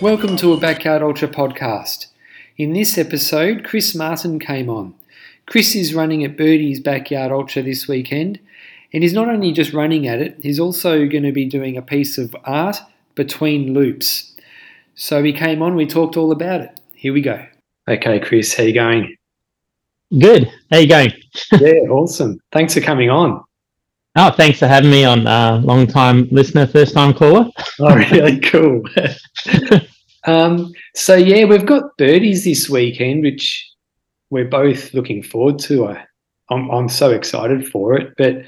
Welcome to a Backyard Ultra podcast. In this episode, Chris Martin came on. Chris is running at Birdie's Backyard Ultra this weekend, and he's not only just running at it, he's also going to be doing a piece of art between loops. So he came on, we talked all about it. Here we go. Okay, Chris, how you going? Good. How you going? yeah, awesome. Thanks for coming on. Oh, thanks for having me on. Uh, long time listener, first time caller. oh, really cool. um, so yeah, we've got birdies this weekend, which we're both looking forward to. I, I'm, I'm so excited for it. But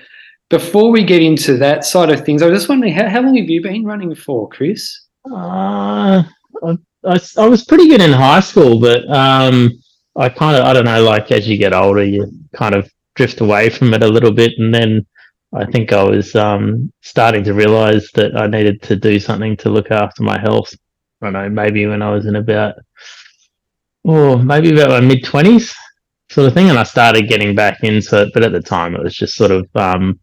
before we get into that side of things, I was just wondering how, how long have you been running for, Chris? Uh, I, I, I was pretty good in high school, but um, I kind of I don't know. Like as you get older, you kind of drift away from it a little bit, and then I think I was um, starting to realize that I needed to do something to look after my health. I don't know, maybe when I was in about, oh, maybe about my mid 20s sort of thing. And I started getting back into it. But at the time, it was just sort of um,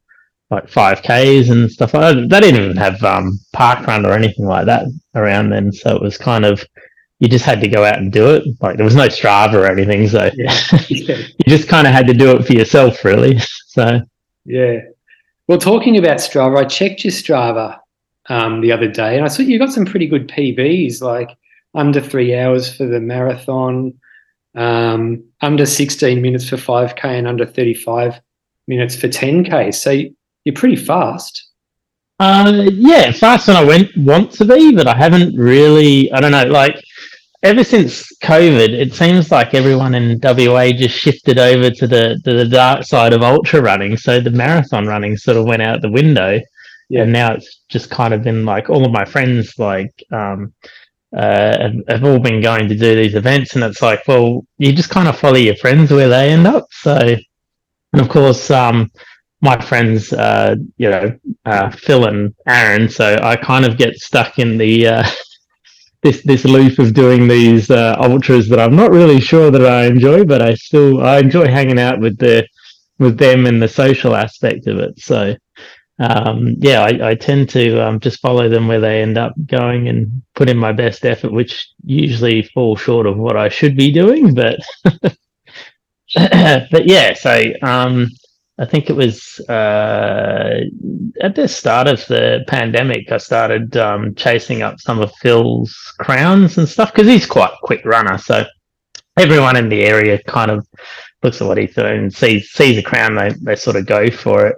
like 5Ks and stuff like that. They didn't even have um, park run or anything like that around then. So it was kind of, you just had to go out and do it. Like there was no Strava or anything. So. Yeah. you just kind of had to do it for yourself, really. So, yeah. Well, talking about Strava, I checked your Strava um, the other day, and I saw you got some pretty good PBs, like under three hours for the marathon, um, under 16 minutes for 5K, and under 35 minutes for 10K. So you're pretty fast. Uh, yeah, fast than I went want to be, but I haven't really. I don't know, like ever since COVID, it seems like everyone in WA just shifted over to the to the dark side of ultra running. So the marathon running sort of went out the window. Yeah. And now it's just kind of been like all of my friends like um, uh, have, have, all been going to do these events, and it's like, well, you just kind of follow your friends where they end up. So, and of course, um, my friends, uh, you know, uh, Phil and Aaron. So I kind of get stuck in the uh, this this loop of doing these uh, ultras that I'm not really sure that I enjoy, but I still I enjoy hanging out with the with them and the social aspect of it. So um, yeah, I, I, tend to um, just follow them where they end up going and put in my best effort, which usually falls short of what I should be doing. But but yeah, so um, I think it was uh, at the start of the pandemic. I started um, chasing up some of Phil's crowns and stuff because he's quite a quick runner. So everyone in the area kind of looks at what he's doing sees sees a crown. They they sort of go for it.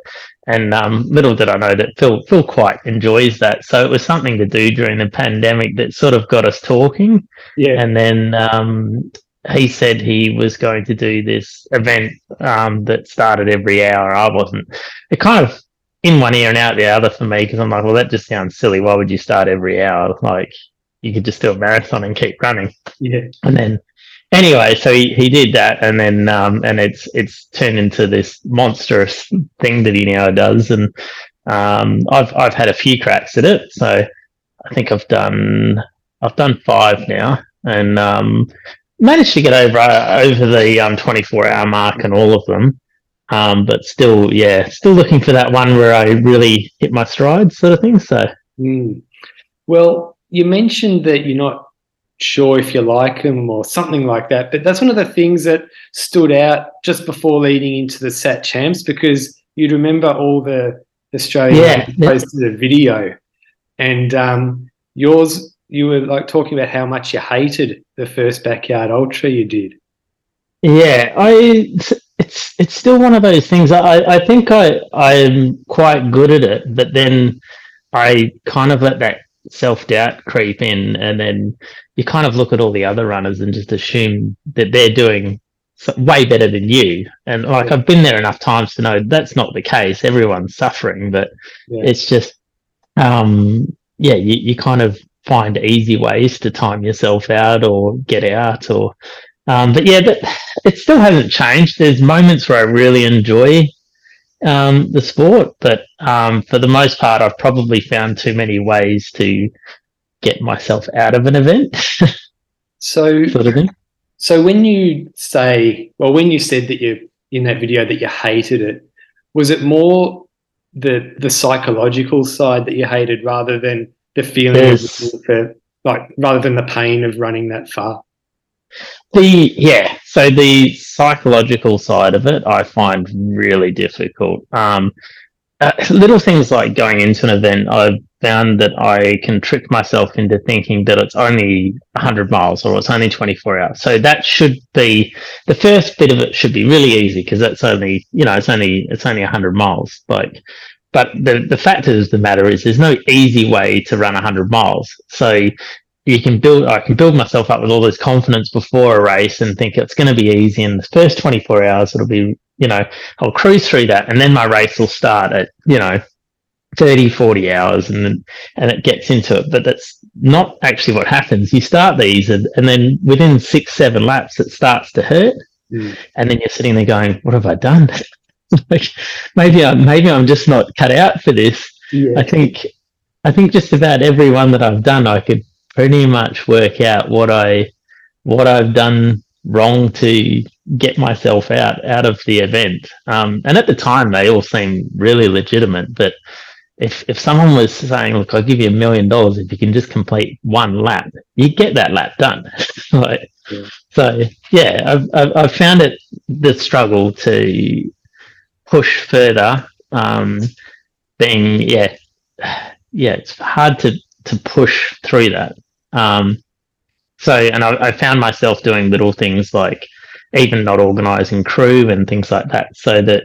And um, little did I know that Phil Phil quite enjoys that. So it was something to do during the pandemic that sort of got us talking. Yeah. And then um, he said he was going to do this event um, that started every hour. I wasn't. It kind of in one ear and out the other for me because I'm like, well, that just sounds silly. Why would you start every hour? Like you could just do a marathon and keep running. Yeah. And then anyway, so he, he did that, and then um, and it's it's turned into this monstrous thing that he now does, and um, I've I've had a few cracks at it. So I think I've done I've done five now, and um, managed to get over over the um, 24 hour mark and all of them. Um, but still, yeah, still looking for that one where I really hit my stride, sort of thing. So, mm. well, you mentioned that you're not sure if you like them or something like that, but that's one of the things that stood out just before leading into the Sat Champs because you'd remember all the Australians yeah, posted a video, and um, yours you were like talking about how much you hated the first backyard ultra you did. Yeah, I it's it's still one of those things. I I think I I'm quite good at it, but then I kind of let that self doubt creep in, and then you kind of look at all the other runners and just assume that they're doing way better than you. And like yeah. I've been there enough times to know that's not the case. Everyone's suffering, but yeah. it's just um yeah, you, you kind of find easy ways to time yourself out or get out or um, but yeah but it still hasn't changed there's moments where i really enjoy um, the sport but um, for the most part i've probably found too many ways to get myself out of an event. So sort of so when you say well when you said that you in that video that you hated it was it more the the psychological side that you hated rather than the feeling for like rather than the pain of running that far. The yeah, so the psychological side of it, I find really difficult. Um, uh, little things like going into an event, I've found that I can trick myself into thinking that it's only 100 miles or it's only 24 hours. So that should be the first bit of it should be really easy because that's only you know it's only it's only 100 miles. Like, but the the fact of the matter is there's no easy way to run 100 miles. So you can build I can build myself up with all this confidence before a race and think it's going to be easy. In the first 24 hours, it'll be you know I'll cruise through that, and then my race will start at you know 30 40 hours and then and it gets into it but that's not actually what happens you start these and, and then within six seven laps it starts to hurt Mm. and then you're sitting there going what have i done like maybe i maybe i'm just not cut out for this Yeah. I think I think just about every one that I've done, I could pretty much work out what I what I've done wrong to get myself out out of the event. Um, and at the time, they all seemed really legitimate. But if if someone was saying, "Look, I'll give you a million dollars if you can just complete one lap," you get that lap done. like, Yeah. So yeah, I've, I've I've found it the struggle to push further. Um, being yeah yeah it's hard to to push through that um so and I, I found myself doing little things like even not organizing crew and things like that so that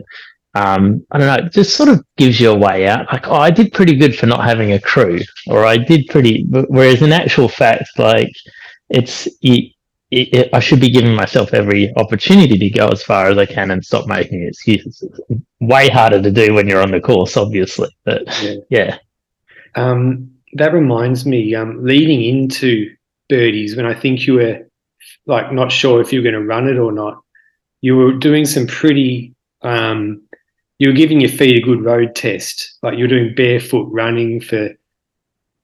um i don't know it just sort of gives you a way out like oh i did pretty good for not having a crew or i did pretty whereas in actual fact like it's it, it, I should be giving myself every opportunity to go as far as I can and stop making excuses. It's way harder to do when you're on the course, obviously. But Yeah. yeah, Um, that reminds me, um, leading into birdies, when I think you were like not sure if you were going to run it or not, you were doing some pretty, um, you were giving your feet a good road test. Like you were doing barefoot running for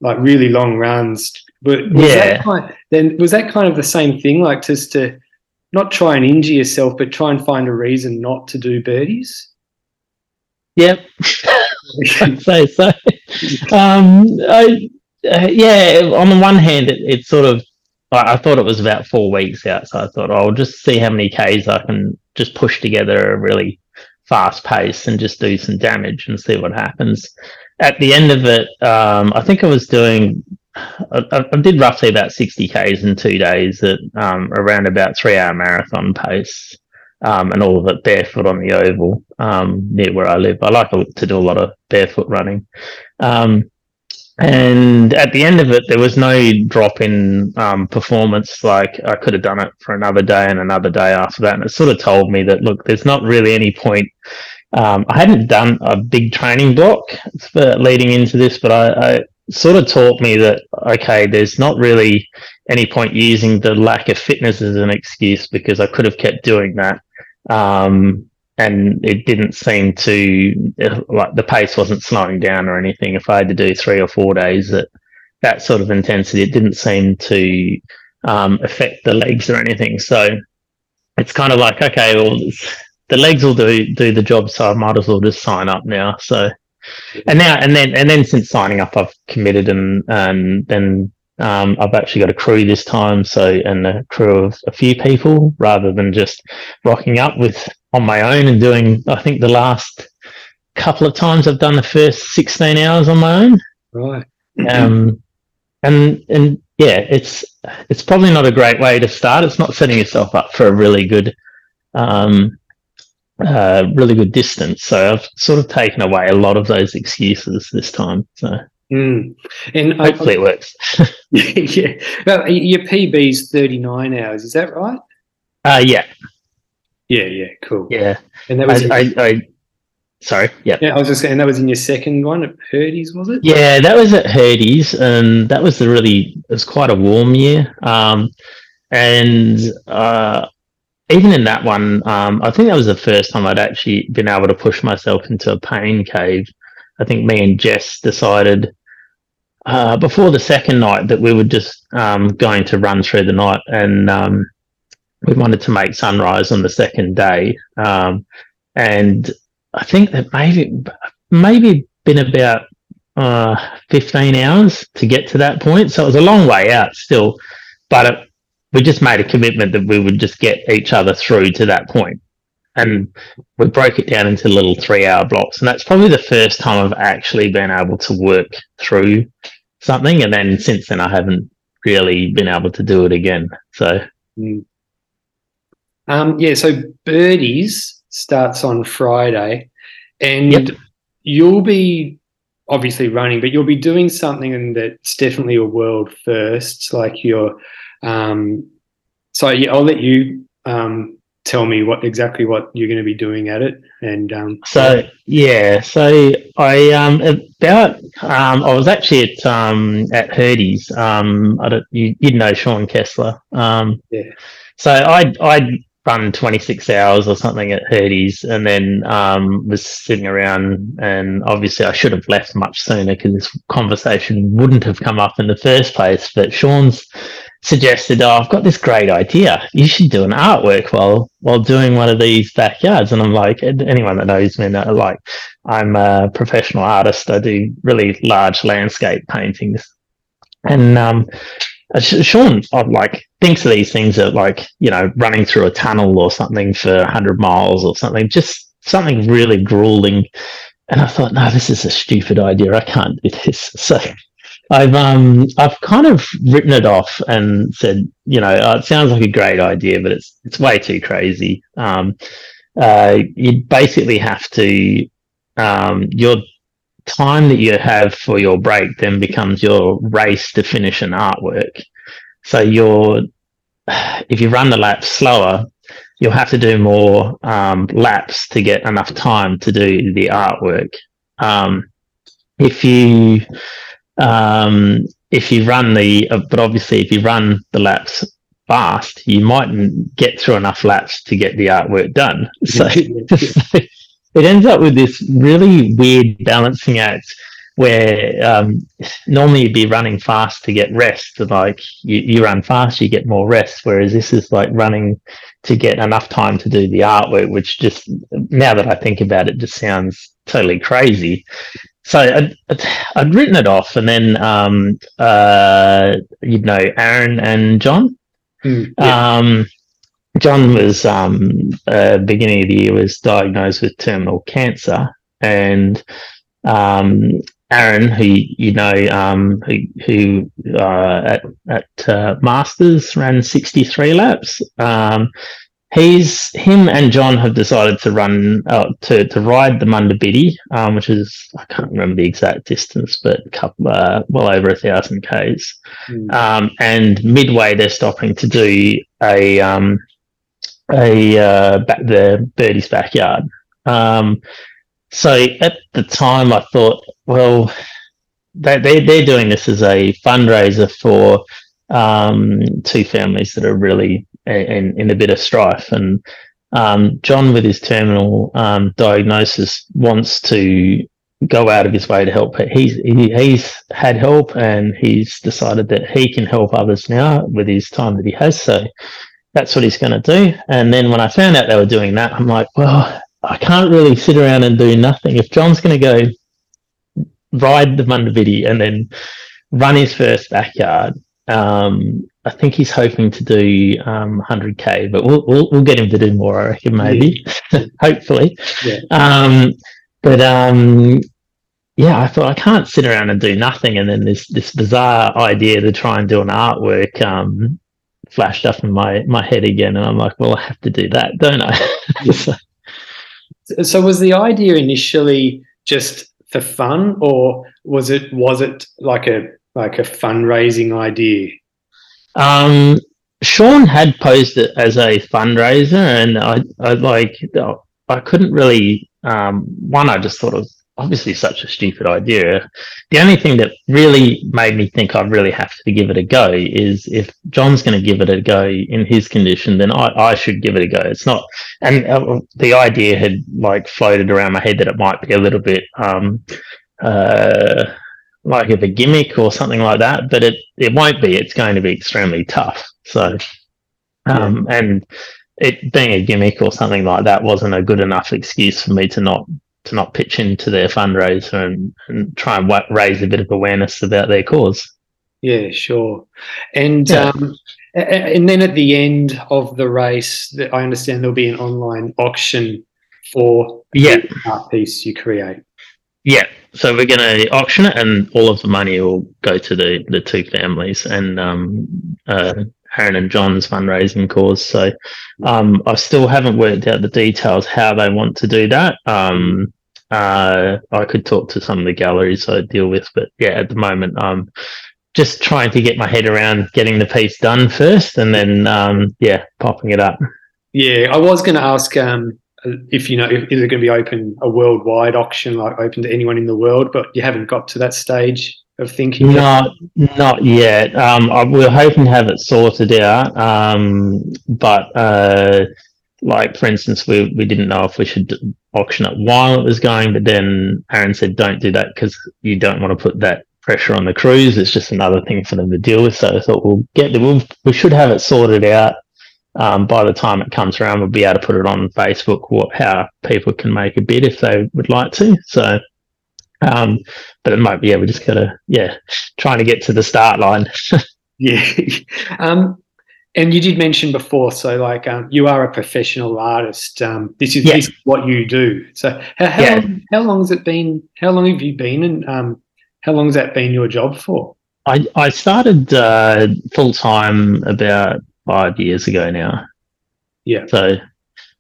like really long runs. But was Yeah. that kind, then was that kind of the same thing? Like just to not try and injure yourself, but try and find a reason not to do birdies? yep, I'd say so. Um, I, uh, yeah, on the one hand, it, it sort of, I, I thought it was about four weeks out, so I thought oh, I'll just see how many Ks I can just push together a really fast pace and just do some damage and see what happens. At the end of it, um, I think I was doing, I, I I did roughly about 60 Ks in two days at um, around about three hour marathon pace. Um, and all of it barefoot on the oval um, near where I live. I like to do a lot of barefoot running. Um, and at the end of it, there was no drop in um, performance. Like I could have done it for another day and another day after that. And it sort of told me that, look, there's not really any point. Um, I hadn't done a big training block for leading into this, but I, I sort of taught me that, okay, there's not really any point using the lack of fitness as an excuse because I could have kept doing that. Um, and it didn't seem to like the pace wasn't slowing down or anything. If I had to do three or four days at that sort of intensity, it didn't seem to um, affect the legs or anything. So it's kind of like, okay, well, the legs will do do the job, so I might as well just sign up now. So and now and then and then since signing up, I've committed and and then um, I've actually got a crew this time, so and a crew of a few people rather than just rocking up with on my own and doing. I think the last couple of times I've done the first sixteen hours on my own. Right. Um, and and yeah, it's it's probably not a great way to start. It's not setting yourself up for a really good, um, uh, really good distance. So I've sort of taken away a lot of those excuses this time. So Mm. And I- hopefully it works. yeah. Well, your PB's 39 hours, is that right? Uh, yeah, Yeah, yeah, cool. yeah. And that was, I, I, I sorry. Yeah. yeah, I was just saying that was in your second one at Purdy's, was it? Yeah, that was at Herdy's, and that was the really it was quite a warm year. Um, and uh, even in that one, um, I think that was the first time I'd actually been able to push myself into a pain cave. I think me and Jess decided uh, before the second night that we were just um, going to run through the night, and um, we wanted to make sunrise on the second day. Um, and I think that maybe maybe been about uh, 15 hours to get to that point. So it was a long way out still, but it, we just made a commitment that we would just get each other through to that point. And we broke it down into little three hour blocks. And that's probably the first time I've actually been able to work through something. And then since then, I haven't really been able to do it again. So, mm. um, yeah, so Birdies starts on Friday and yep. you'll be obviously running, but you'll be doing something that's definitely a world first. Like you're, um, so yeah, I'll let you um, tell me what exactly what you're going to be doing at it. And um, so yeah, so I um about um I was actually at um at Herdy's. Um, I don't you you know Sean Kessler. Um, yeah. So I i'd run 26 hours or something at Herdy's and then um, was sitting around and obviously I should have left much sooner because this conversation wouldn't have come up in the first place but Sean's suggested oh I've got this great idea. You should do an artwork while while doing one of these backyards. And I'm like anyone that knows me know like I'm a professional artist. I do really large landscape paintings. And um, uh, Sean like thinks of these things that like you know running through a tunnel or something for 100 miles or something just something really grueling. And i thought no this is a stupid idea. I can't do this. So i've um i've kind of written it off and said you know uh, it sounds like a great idea but it's it's way too crazy um uh you basically have to um your time that you have for your break then becomes your race to finish an artwork. So you're, if you run the laps slower, you'll have to do more um, laps to get enough time to do the artwork. Um, if you um, if you run the, uh, but obviously if you run the laps fast, you mightn't get through enough laps to get the artwork done. So, so it ends up with this really weird balancing act where um, normally you'd be running fast to get rest. Like you, you run fast, you get more rest. Whereas this is like running to get enough time to do the artwork, which just now that I think about it, just sounds totally crazy. So I'd, I'd written it off, and then um, uh, you'd know Aaron and John. Mm, yeah. um, John was um, uh, beginning of the year was diagnosed with terminal cancer, and um, Aaron, who you know, um, who, who uh, at at uh, Masters ran sixty three laps. Um, he's him and John have decided to run uh, to to ride the Munda Biddi, um, which is I can't remember the exact distance, but a couple uh, well over a thousand k's. Mm. Um, and midway, they're stopping to do a um, a uh, back the birdie's backyard. Um, so at the time, I thought, well, they, they they're doing this as a fundraiser for um, two families that are really in, in a bit of strife. And um, John, with his terminal um, diagnosis, wants to go out of his way to help. He's he, he's had help, and he's decided that he can help others now with his time that he has. So that's what he's going to do. And then when I found out they were doing that, I'm like, well, I can't really sit around and do nothing. If John's going to go ride the Munda Biddi and then run his first backyard, um, I think he's hoping to do um, 100k, but we'll, we'll, we'll get him to do more. I reckon maybe, yeah. hopefully. Yeah. Um, but um, yeah, I thought I can't sit around and do nothing, and then this this bizarre idea to try and do an artwork um, flashed up in my my head again, and I'm like, well, I have to do that, don't I? so, so was the idea initially just for fun, or was it was it like a like a fundraising idea? Um, Sean had posed it as a fundraiser, and I, I like I couldn't really. Um, one, I just thought it was obviously such a stupid idea. The only thing that really made me think I really have to give it a go is if John's going to give it a go in his condition, then I, I should give it a go. It's not, and uh, the idea had like floated around my head that it might be a little bit, um, uh, like of a gimmick or something like that, but it, it won't be. It's going to be extremely tough. So, um, yeah. and it being a gimmick or something like that wasn't a good enough excuse for me to not to not pitch into their fundraiser and, and try and wa- raise a bit of awareness about their cause. Yeah, sure. And Yeah. um, and then at the end of the race, that I understand there'll be an online auction for Yeah, the art piece you create. yeah. So we're going to auction it, and all of the money will go to the the two families and um, uh, Aaron and John's fundraising cause. So um, I still haven't worked out the details how they want to do that. Um, uh, I could talk to some of the galleries I deal with, but yeah, at the moment, I'm just trying to get my head around getting the piece done first, and then um, yeah, popping it up. Yeah, I was going to ask um, if you know is it going to be open a worldwide auction, like open to anyone in the world, but you haven't got to that stage of thinking. yet? Not, not yet. Um, we're hoping to have it sorted out. Um, but uh, like for instance, we we didn't know if we should auction it while it was going, but then Aaron said, "Don't do that because you don't want to put that pressure on the crews. It's just another thing for them to deal with." So I thought we'll get the we'll, we should have it sorted out. Um, by the time it comes around, we'll be able to put it on Facebook. What how people can make a bid if they would like to. So. Um, but it might be yeah we just gotta yeah trying to get to the start line Yeah. um, and you did mention before, so like um, you are a professional artist. Um, this is Yeah. this is what you do. So how how, Yeah. long, how long has it been? How long have you been, and um, how long has that been your job for? i i started uh, full-time about five years ago now Yeah. so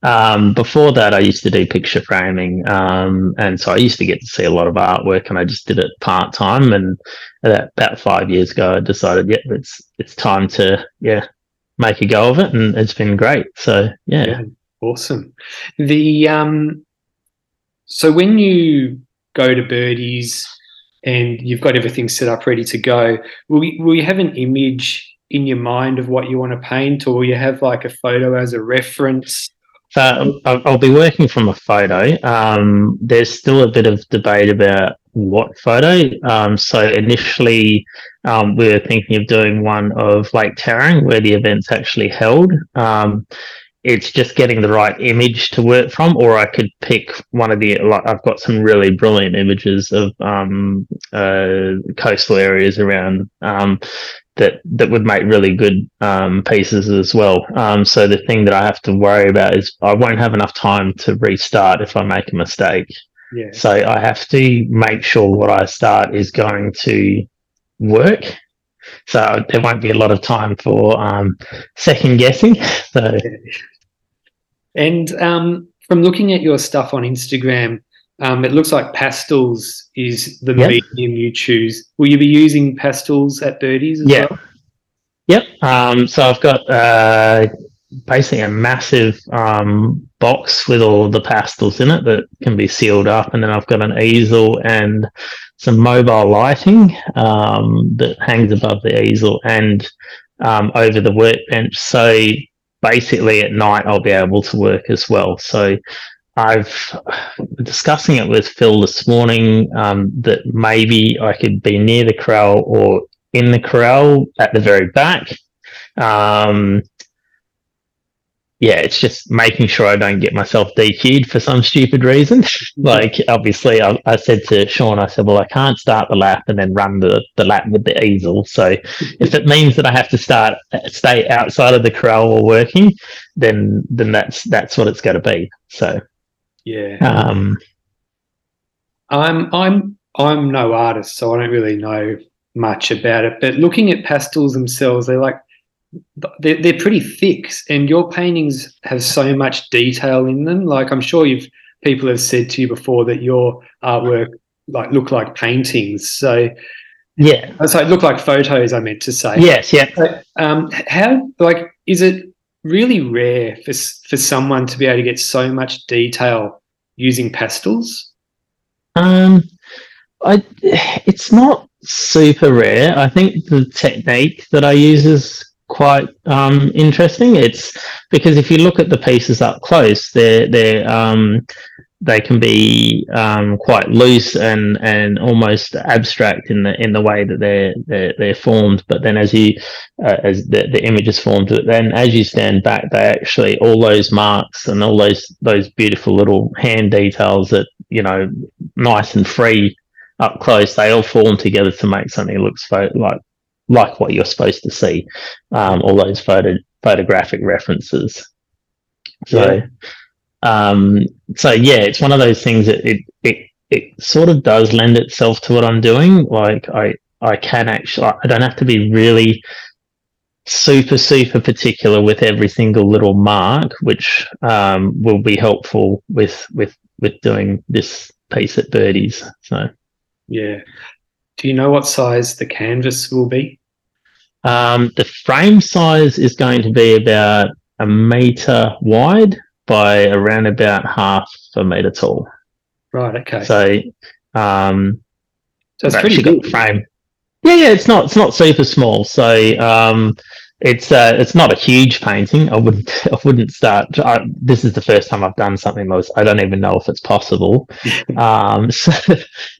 um, before that i used to do picture framing um, and so i used to get to see a lot of artwork and i just did it part-time and that, about five years ago i decided yeah it's it's time to yeah make a go of it and it's been great so yeah, Yeah. Awesome. The um, so when you go to Birdies and you've got everything set up ready to go, will you, will you have an image in your mind of what you want to paint, or you have like a photo as a reference? So I'll, be working from a photo. Um, there's still a bit of debate about what photo. Um, so initially, um, we were thinking of doing one of Lake Tarrant where the event's actually held. Um, it's just getting the right image to work from, or I could pick one of the. Like, I've got some really brilliant images of um, uh, coastal areas around um, that that would make really good um, pieces as well. Um, so the thing that I have to worry about is I won't have enough time to restart if I make a mistake. Yeah. So I have to make sure what I start is going to work. So there won't be a lot of time for um, second guessing. So And um, from looking at your stuff on Instagram, um, it looks like pastels is the Yep. medium you choose. Will you be using pastels at Birdies as Yeah. well? Yep. Um, so I've got uh, basically a massive um, box with all the pastels in it that can be sealed up, and then I've got an easel and some mobile lighting um, that hangs above the easel and um, over the workbench. So basically, at night I'll be able to work as well. So I've discussing it with Phil this morning um, that maybe I could be near the corral or in the corral at the very back. Um, yeah, it's just making sure I don't get myself DQ'd for some stupid reason. like, obviously, I, I said to Sean, I said, well, I can't start the lap and then run the, the lap with the easel. So if it means that I have to start stay outside of the corral while working, then then that's that's what it's going to be. So Yeah. um, I'm I'm I'm no artist, so I don't really know much about it. But looking at pastels themselves, they're like they're, they're pretty thick, and your paintings have so much detail in them. Like I'm sure you've people have said to you before that your artwork like look like paintings. So yeah, so it look like photos. I meant to say. yes, yeah. But, um, how like is it really rare for for someone to be able to get so much detail using pastels? Um, I it's not super rare. I think the technique that I use is quite um, interesting. It's because if you look at the pieces up close, they're they're um, they can be um, quite loose and and almost abstract in the in the way that they're they're, they're formed. But then as you uh, as the, the image is formed, then as you stand back, they actually all those marks and all those those beautiful little hand details that you know nice and free up close, they all form together to make something that looks like like what you're supposed to see. Um, all those photo photographic references. So. Yeah um, so yeah, it's one of those things that it, it it sort of does lend itself to what I'm doing. Like I I can actually I don't have to be really super super particular with every single little mark, which um, will be helpful with with with doing this piece at Birdies. So yeah, do you know what size the canvas will be? Um, the frame size is going to be about a meter wide by around about half a meter tall. Right. Okay. So, um, so it's pretty big frame. Yeah, yeah. It's not. It's not super small. So, um, it's uh, it's not a huge painting. I wouldn't I wouldn't start. I, this is the first time I've done something like this. I don't even know if it's possible. um, so,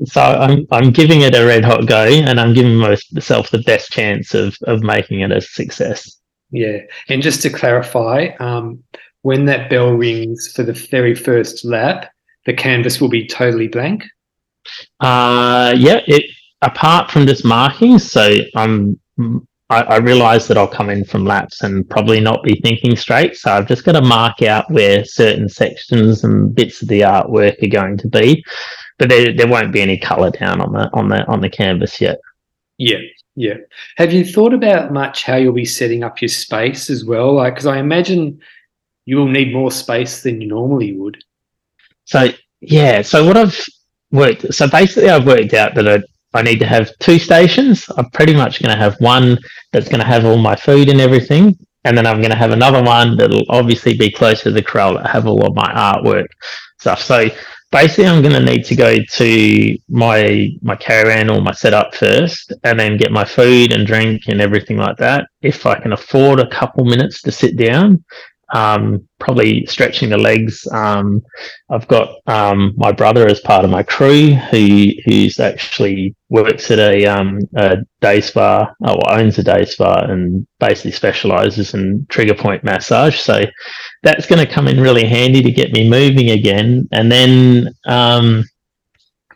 so I'm I'm giving it a red hot go, and I'm giving myself the best chance of of making it a success. Yeah, and just to clarify, um, when that bell rings for the very first lap, the canvas will be totally blank? Uh, yeah, it apart from just markings. So I'm I, I realize that I'll come in from laps and probably not be thinking straight. So I've just got to mark out where certain sections and bits of the artwork are going to be, but there, there won't be any color down on the on the on the canvas yet. Yeah, yeah. Have you thought about much how you'll be setting up your space as well? Like, because I imagine you will need more space than you normally would. So yeah, so what I've worked so basically I've worked out that I, I need to have two stations. I'm pretty much going to have one that's going to have all my food and everything, and then I'm going to have another one that'll obviously be closer to the corral that have all of my artwork stuff. So basically, I'm going to need to go to my my caravan or my setup first, and then get my food and drink and everything like that. If I can afford a couple minutes to sit down, um, probably stretching the legs. Um, I've got um, my brother as part of my crew who who's actually works at a, um, a day spa or owns a day spa and basically specializes in trigger point massage. So that's going to come in really handy to get me moving again. And then um,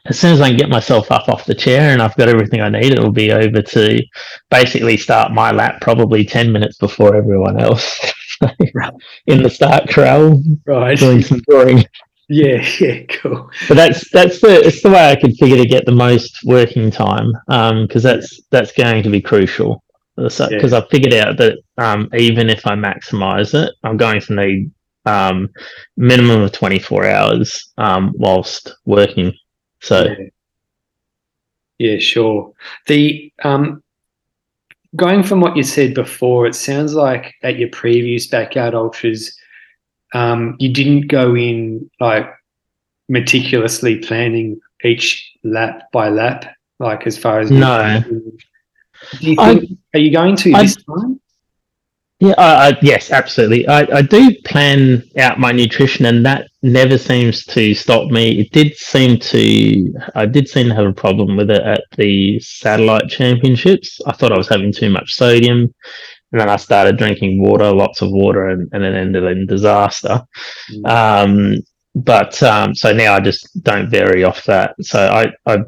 as soon as I can get myself up off the chair and I've got everything I need, it'll be over to basically start my lap probably 10 minutes before everyone else. in the start corral, right? Doing some drawing. Yeah, yeah, cool. But that's that's the it's the way I could figure to get the most working time, because um, that's that's going to be crucial. Because uh, yeah. I've figured out that um, even if I maximize it, I'm going to need um, minimum of 24 hours um, whilst working. So, yeah. yeah, sure. The um, going from what you said before, it sounds like at your previous backyard ultras, um, you didn't go in like meticulously planning each lap by lap, like as far as no. You think, I, are you going to I, this time? Yeah, uh, yes, absolutely. I, I do plan out my nutrition, and that never seems to stop me. It did seem to, I did seem to have a problem with it at the satellite championships. I thought I was having too much sodium, and then I started drinking water, lots of water, and, and it ended in disaster. Mm. Um, but um, so now I just don't vary off that. So I, I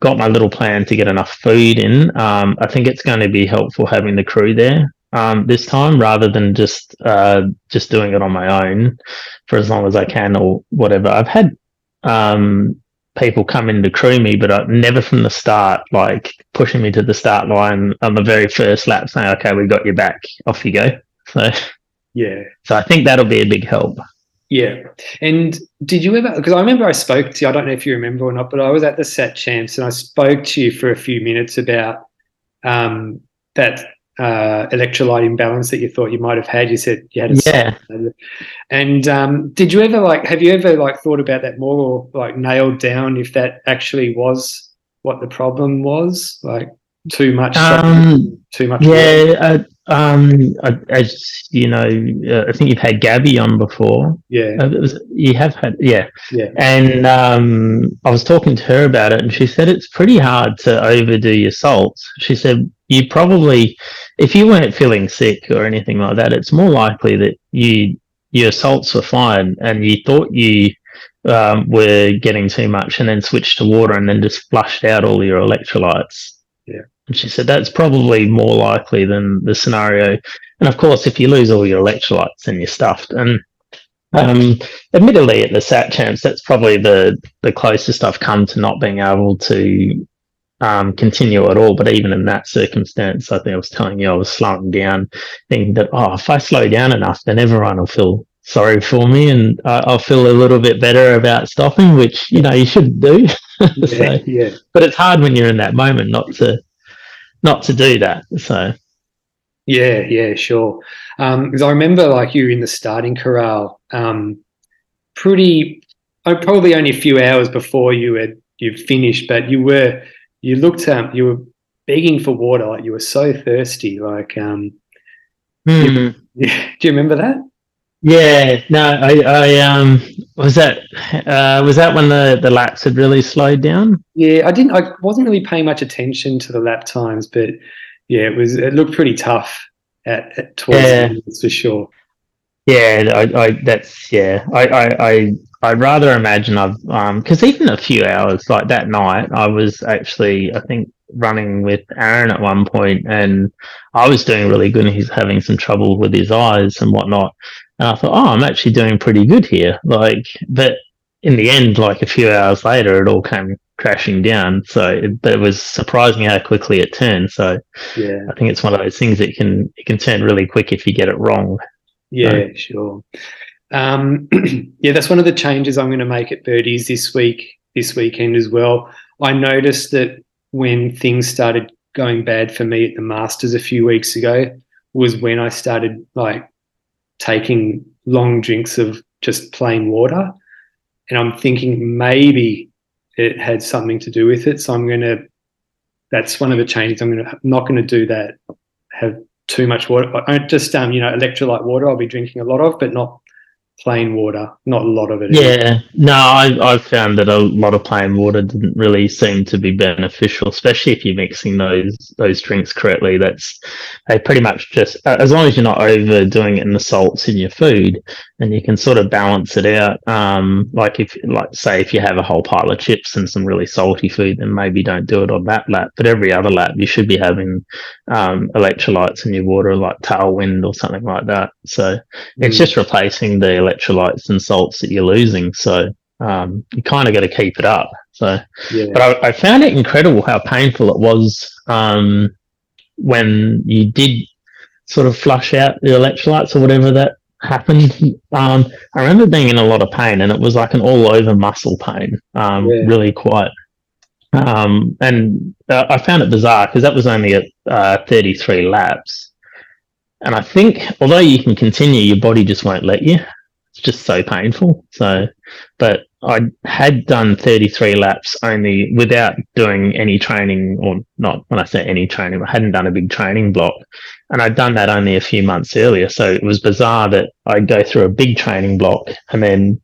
got my little plan to get enough food in. Um, I think it's going to be helpful having the crew there um, this time rather than just uh, just doing it on my own for as long as I can or whatever. I've had um, people come in to crew me, but I, never from the start, like pushing me to the start line on the very first lap, saying, "Okay, we got you back. Off you go." So yeah, so I think that'll be a big help. Yeah. And did you ever, because I remember I spoke to you, I don't know if you remember or not, but I was at the Sat Champs and I spoke to you for a few minutes about um, that uh, electrolyte imbalance that you thought you might have had. You said you had a yeah. And um, did you ever like have you ever like thought about that more or like nailed down if that actually was what the problem was? Like too much, um, too much. Yeah, uh, um, as you know, uh, I think you've had Gabby on before. Yeah, Uh, was- you have had, yeah. yeah, And um, I was talking to her about it, and she said it's pretty hard to overdo your salts. She said you probably, if you weren't feeling sick or anything like that, it's more likely that you your salts were fine, and you thought you um, were getting too much, and then switched to water, and then just flushed out all your electrolytes. Yeah. And she said that's probably more likely than the scenario. And of course, if you lose all your electrolytes, then you're stuffed. And um, admittedly, at the Sat Champs, that's probably the the closest I've come to not being able to um, continue at all. But even in that circumstance, I think I was telling you I was slowing down, thinking that oh, if I slow down enough, then everyone will feel sorry for me, and uh, I'll feel a little bit better about stopping, which you know you shouldn't do. yeah, yeah. but it's hard when you're in that moment not to not to do that. So Yeah, yeah, sure. Because I remember like you in the starting corral, um, pretty, oh, probably only a few hours before you had you finished, but you were you looked um you were begging for water, like you were so thirsty. Like, um, yeah, do you remember that? Yeah, no, I, I um was that uh was that when the the laps had really slowed down? Yeah, I didn't. I wasn't really paying much attention to the lap times, but yeah, it was. It looked pretty tough at, at towards Yeah. the end, for sure. Yeah, I, I that's yeah. I, I, I I'd rather imagine I've um because even a few hours like that night, I was actually I think running with Aaron at one point, and I was doing really good, and he's having some trouble with his eyes and whatnot. And I thought, oh, I'm actually doing pretty good here. Like, but in the end, like a few hours later, it all came crashing down. So it, but it was surprising how quickly it turned. So Yeah, I think it's one of those things that can it can turn really quick if you get it wrong. yeah, sure. Um, yeah, that's one of the changes I'm going to make at Birdies this week, this weekend as well. I noticed that when things started going bad for me at the Masters a few weeks ago, was when I started like taking long drinks of just plain water. And I'm thinking maybe it had something to do with it. So I'm going to, that's one of the changes. I'm going to, not going to do that, have too much water. I just, um, you know, electrolyte water I'll be drinking a lot of, but not plain water, not a lot of it. Yeah, no, I I found that a lot of plain water didn't really seem to be beneficial, especially if you're mixing those those drinks correctly. That's they pretty much just uh, as long as you're not overdoing it in the salts in your food, and you can sort of balance it out. Um, like if like say if you have a whole pile of chips and some really salty food, then maybe don't do it on that lap. But every other lap, you should be having um, electrolytes in your water, like Tailwind or something like that. So it's Mm. just replacing the electrolytes and salts that you're losing. So um, you kind of got to keep it up. So, yeah. but I, I found it incredible how painful it was um, when you did sort of flush out the electrolytes or whatever that happened. Um, I remember being in a lot of pain, and it was like an all over muscle pain, um, Yeah. really quite. Um, and uh, I found it bizarre because that was only at uh, 33 laps. And I think, although you can continue, your body just won't let you. It's just so painful. So, but I had done 33 laps only without doing any training, or not when I say any training, I hadn't done a big training block. And I'd done that only a few months earlier. So it was bizarre that I'd go through a big training block and then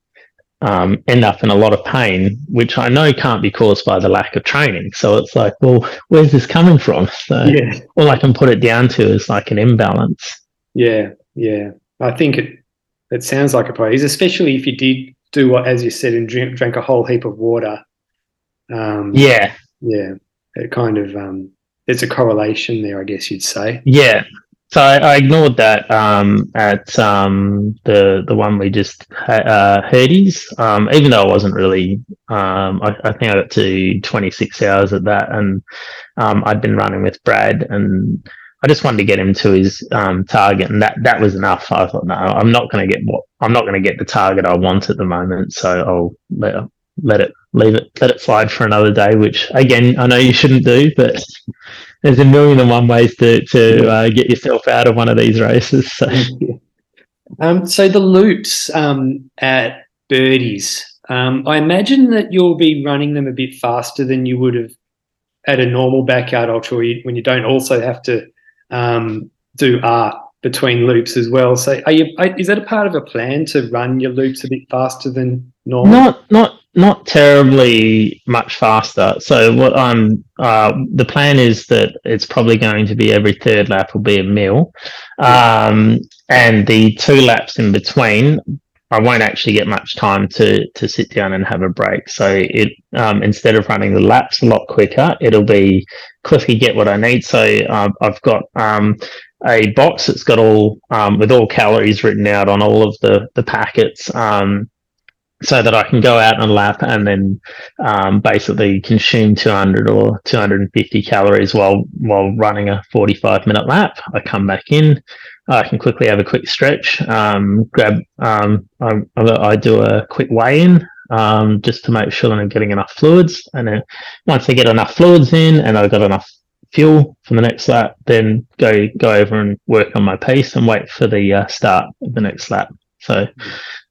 um, end up in a lot of pain, which I know can't be caused by the lack of training. So it's like, well, where's this coming from? So yeah, all I can put it down to is like an imbalance. yeah, yeah. I think it it sounds like a prize, especially if you did do what, as you said, and drink, drank a whole heap of water. Um, Yeah, yeah. It kind of um, there's a correlation there, I guess you'd say. yeah. So I, I ignored that um, at um, the the one we just uh, Herdy's, um, even though I wasn't really. Um, I, I think I got to 26 hours at that, and um, I'd been running with Brad, and I just wanted to get him to his um, target, and that that was enough. I thought, no, I'm not going to get what I'm not going to get the target I want at the moment, so I'll let, it leave it let it slide for another day. Which again, I know you shouldn't do, but there's a million and one ways to to uh, get yourself out of one of these races. So Um, so the loops um, at Birdies, um, I imagine that you'll be running them a bit faster than you would have at a normal backyard ultra when you don't also have to um, do art between loops as well. So, are you? Is that a part of a plan to run your loops a bit faster than normal? Not, not, not terribly much faster. So, what I'm uh, the plan is that it's probably going to be every third lap will be a mil, um, and the two laps in between I won't actually get much time to to sit down and have a break. So it um, instead of running the laps a lot quicker, it'll be quickly get what I need. So uh, I've got um, a box that's got all um, with all calories written out on all of the the packets. Um, so that I can go out on a lap and then um, basically consume 200 or 250 calories while while running a 45 minute lap. I come back in, I can quickly have a quick stretch, um, grab, um, I, I, do a quick weigh in um, just to make sure that I'm getting enough fluids. And then once I get enough fluids in and I've got enough fuel for the next lap, then go go over and work on my pace and wait for the uh, start of the next lap. So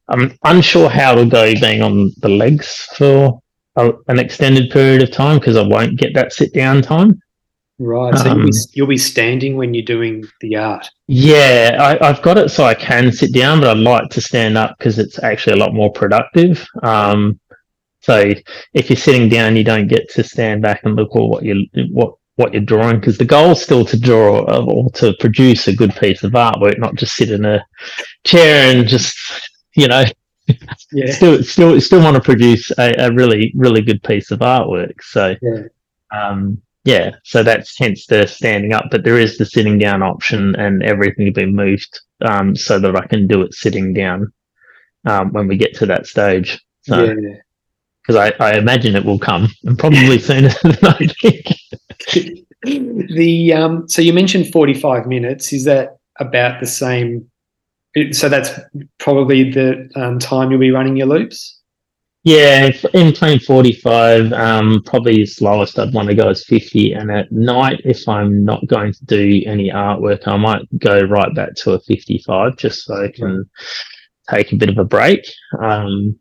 I'm unsure how it'll go being on the legs for a, an extended period of time because I won't get that sit down time. Right. So um, you'll, be, you'll, be, standing when you're doing the art. Yeah, I, have got it so I can sit down, but I'd like to stand up because it's actually a lot more productive. Um, so if you're sitting down, you don't get to stand back and look at what you what what you're drawing because the goal is still to draw or to produce a good piece of artwork, not just sit in a chair and just you know. Yeah. still, still, still want to produce a, a really, really good piece of artwork. So, yeah. um, yeah, so that's hence the standing up, but there is the sitting down option, and everything will be moved um, so that I can do it sitting down um, when we get to that stage. So, because I, I, imagine it will come, and probably sooner than I think. the um, so you mentioned forty five minutes. Is that about the same? So that's probably the um, time you'll be running your loops. Yeah, in playing 45, um, probably the slowest I'd want to go is 50. And at night, if I'm not going to do any artwork, I might go right back to a 55 just so I can take a bit of a break. Um,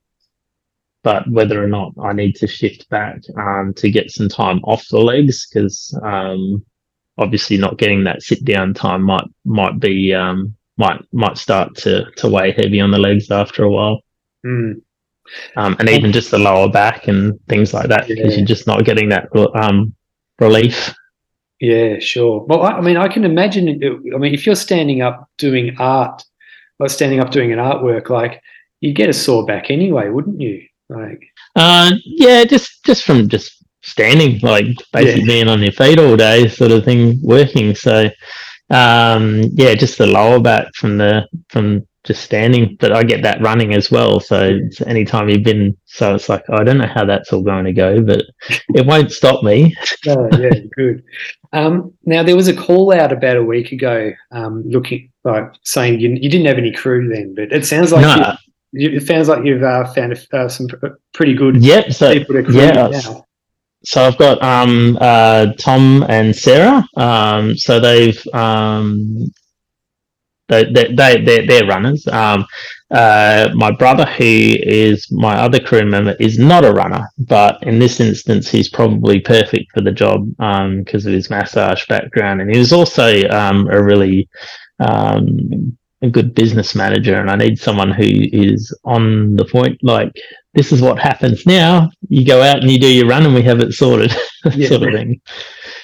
but whether or not I need to shift back um, to get some time off the legs, because um, obviously not getting that sit down time might might be um, might might start to to weigh heavy on the legs after a while. Mm um, and even just the lower back and things like that because yeah. you're just not getting that um, relief. Yeah, sure. Well, I, I, mean, I can imagine. I mean, if you're standing up doing art, or standing up doing an artwork, like you'd get a sore back anyway, wouldn't you? Like, uh, yeah, just just from just standing, like basically yeah. being on your feet all day, sort of thing, working. So, um, yeah, just the lower back from the from just standing, but I get that running as well. So anytime you've been, so it's like, I don't know how that's all going to go, but it won't stop me. oh, yeah, good. Um, now there was a call out about a week ago, um, looking like saying you, you didn't have any crew then, but it sounds like no. you, it sounds like you've uh, found uh, some pretty good yep, so, people to crew yeah, now. So I've got um, uh, Tom and Sarah. Um, so they've um, they, they, they, they're, runners. Um, uh, my brother, who is my other crew member, is not a runner, but in this instance, he's probably perfect for the job because um, of his massage background. And he was also um, a really um, a good business manager. And I need someone who is on the point, like, this is what happens now. You go out and you do your run, and we have it sorted, yeah. sort of thing.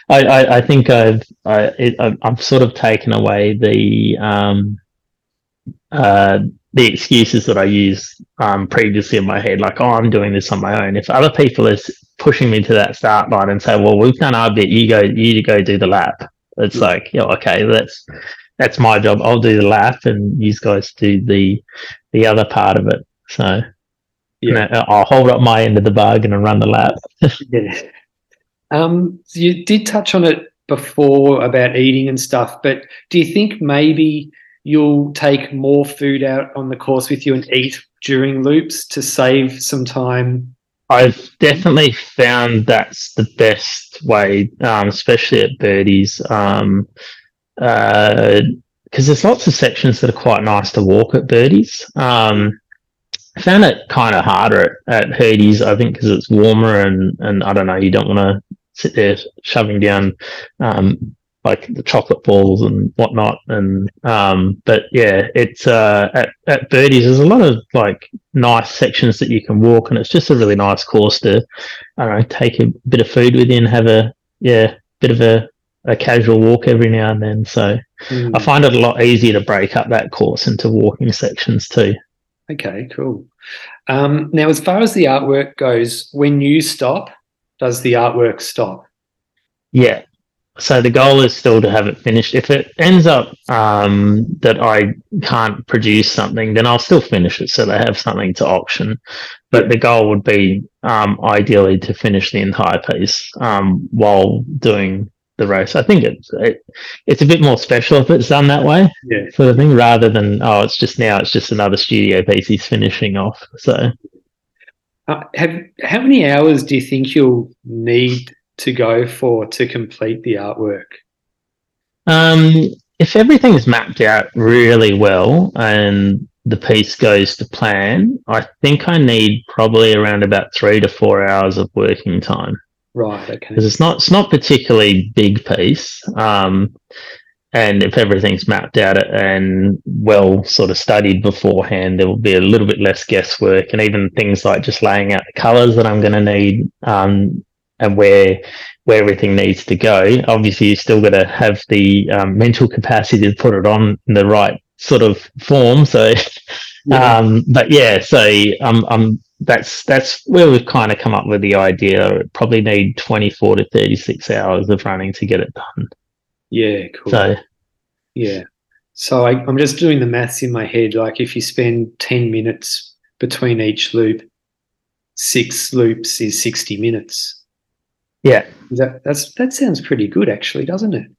I, I, I think I've I, it, I've sort of taken away the um, uh, the excuses that I used um, previously in my head, like, oh, I'm doing this on my own. If other people are pushing me to that start line and say, well, we've done our bit, you go, you go do the lap. It's yeah. like, yeah, okay, that's that's my job. I'll do the lap, and you guys do the the other part of it. So, yeah, I'll hold up my end of the bargain and run the lap. yeah. Um, you did touch on it before about eating and stuff, but do you think maybe you'll take more food out on the course with you and eat during loops to save some time? I've definitely found that's the best way, um, especially at Birdys, because uh, there's lots of sections that are quite nice to walk at Birdys. Um, I found it kind of harder at, at I think, because it's warmer and, and I don't know, you don't want to sit there shoving down um, like the chocolate balls and whatnot. And um, but yeah, it's uh, at at Birdys. There's a lot of like nice sections that you can walk, and it's just a really nice course to I don't know take a bit of food with you and have a yeah bit of a a casual walk every now and then. So mm. I find it a lot easier to break up that course into walking sections too. Okay, cool. Um, now, as far as the artwork goes, when you stop, does the artwork stop? Yeah, so the goal is still to have it finished. If it ends up um, that I can't produce something, then I'll still finish it so they have something to auction. But the goal would be um, ideally to finish the entire piece um, while doing the race. I think it's it, it's a bit more special if it's done that way, yeah. sort of thing, rather than oh, it's just now it's just another studio piece he's finishing off. So, uh, have how many hours do you think you'll need to go for to complete the artwork? Um, if everything's mapped out really well and the piece goes to plan, I think I need probably around about three to four hours of working time. Right. Okay. Because it's not it's not particularly big piece. Um, and if everything's mapped out and well sort of studied beforehand, there will be a little bit less guesswork, and even things like just laying out the colours that I'm going to need um, and where where everything needs to go. Obviously, you still got to have the um, mental capacity to put it on in the right sort of form. So, yeah. Um, but yeah, so I'm I'm that's that's where we've kind of come up with the idea. Probably need 24 to 36 hours of running to get it done. Yeah, cool. So, yeah. So I, I'm just doing the maths in my head. Like if you spend 10 minutes between each loop, six loops is 60 minutes. Yeah. That that's that sounds pretty good actually, doesn't it?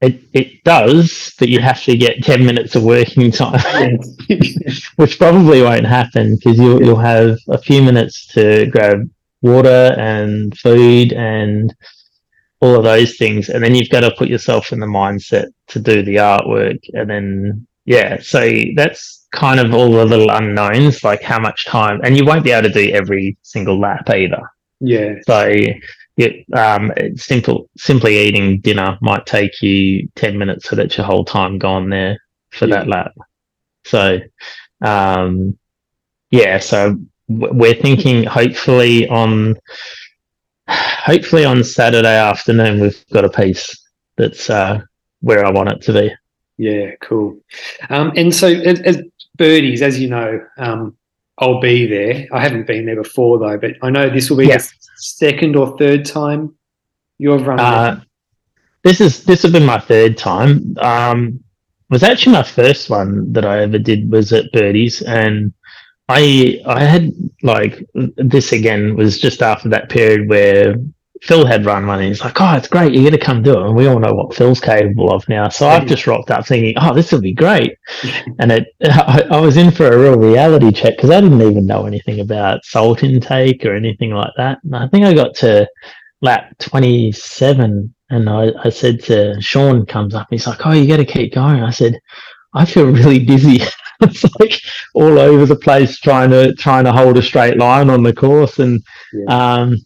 It it does, but you have to get ten minutes of working time, which probably won't happen because you'll you'll have a few minutes to grab water and food and all of those things, and then you've got to put yourself in the mindset to do the artwork, and then yeah, so that's kind of all the little unknowns, like how much time, and you won't be able to do every single lap either. Yeah. So it, um, simple, simply eating dinner might take you 10 minutes, so that's your whole time gone there for yeah. that lap. So, um, yeah, so we're thinking hopefully on, hopefully on Saturday afternoon, we've got a piece that's, uh, where I want it to be. Yeah, cool. Um, and so as, as Birdys, as you know, um, I'll be there. I haven't been there before though, but I know this will be yes. the second or third time you've run. Uh, this is this has been my third time. Um, was actually my first one that I ever did was at Birdys, and I I had like this again was just after that period where Phil had run one and he's like, Oh, it's great, you're gonna come do it. And we all know what Phil's capable of now. So I've just rocked up thinking, Oh, this will be great. and it I, I, was in for a real reality check because I didn't even know anything about salt intake or anything like that. And I think I got to lap twenty seven and I, I said to Sean comes up, he's like, Oh, you gotta keep going. I said, I feel really dizzy. it's like all over the place trying to trying to hold a straight line on the course and yeah. um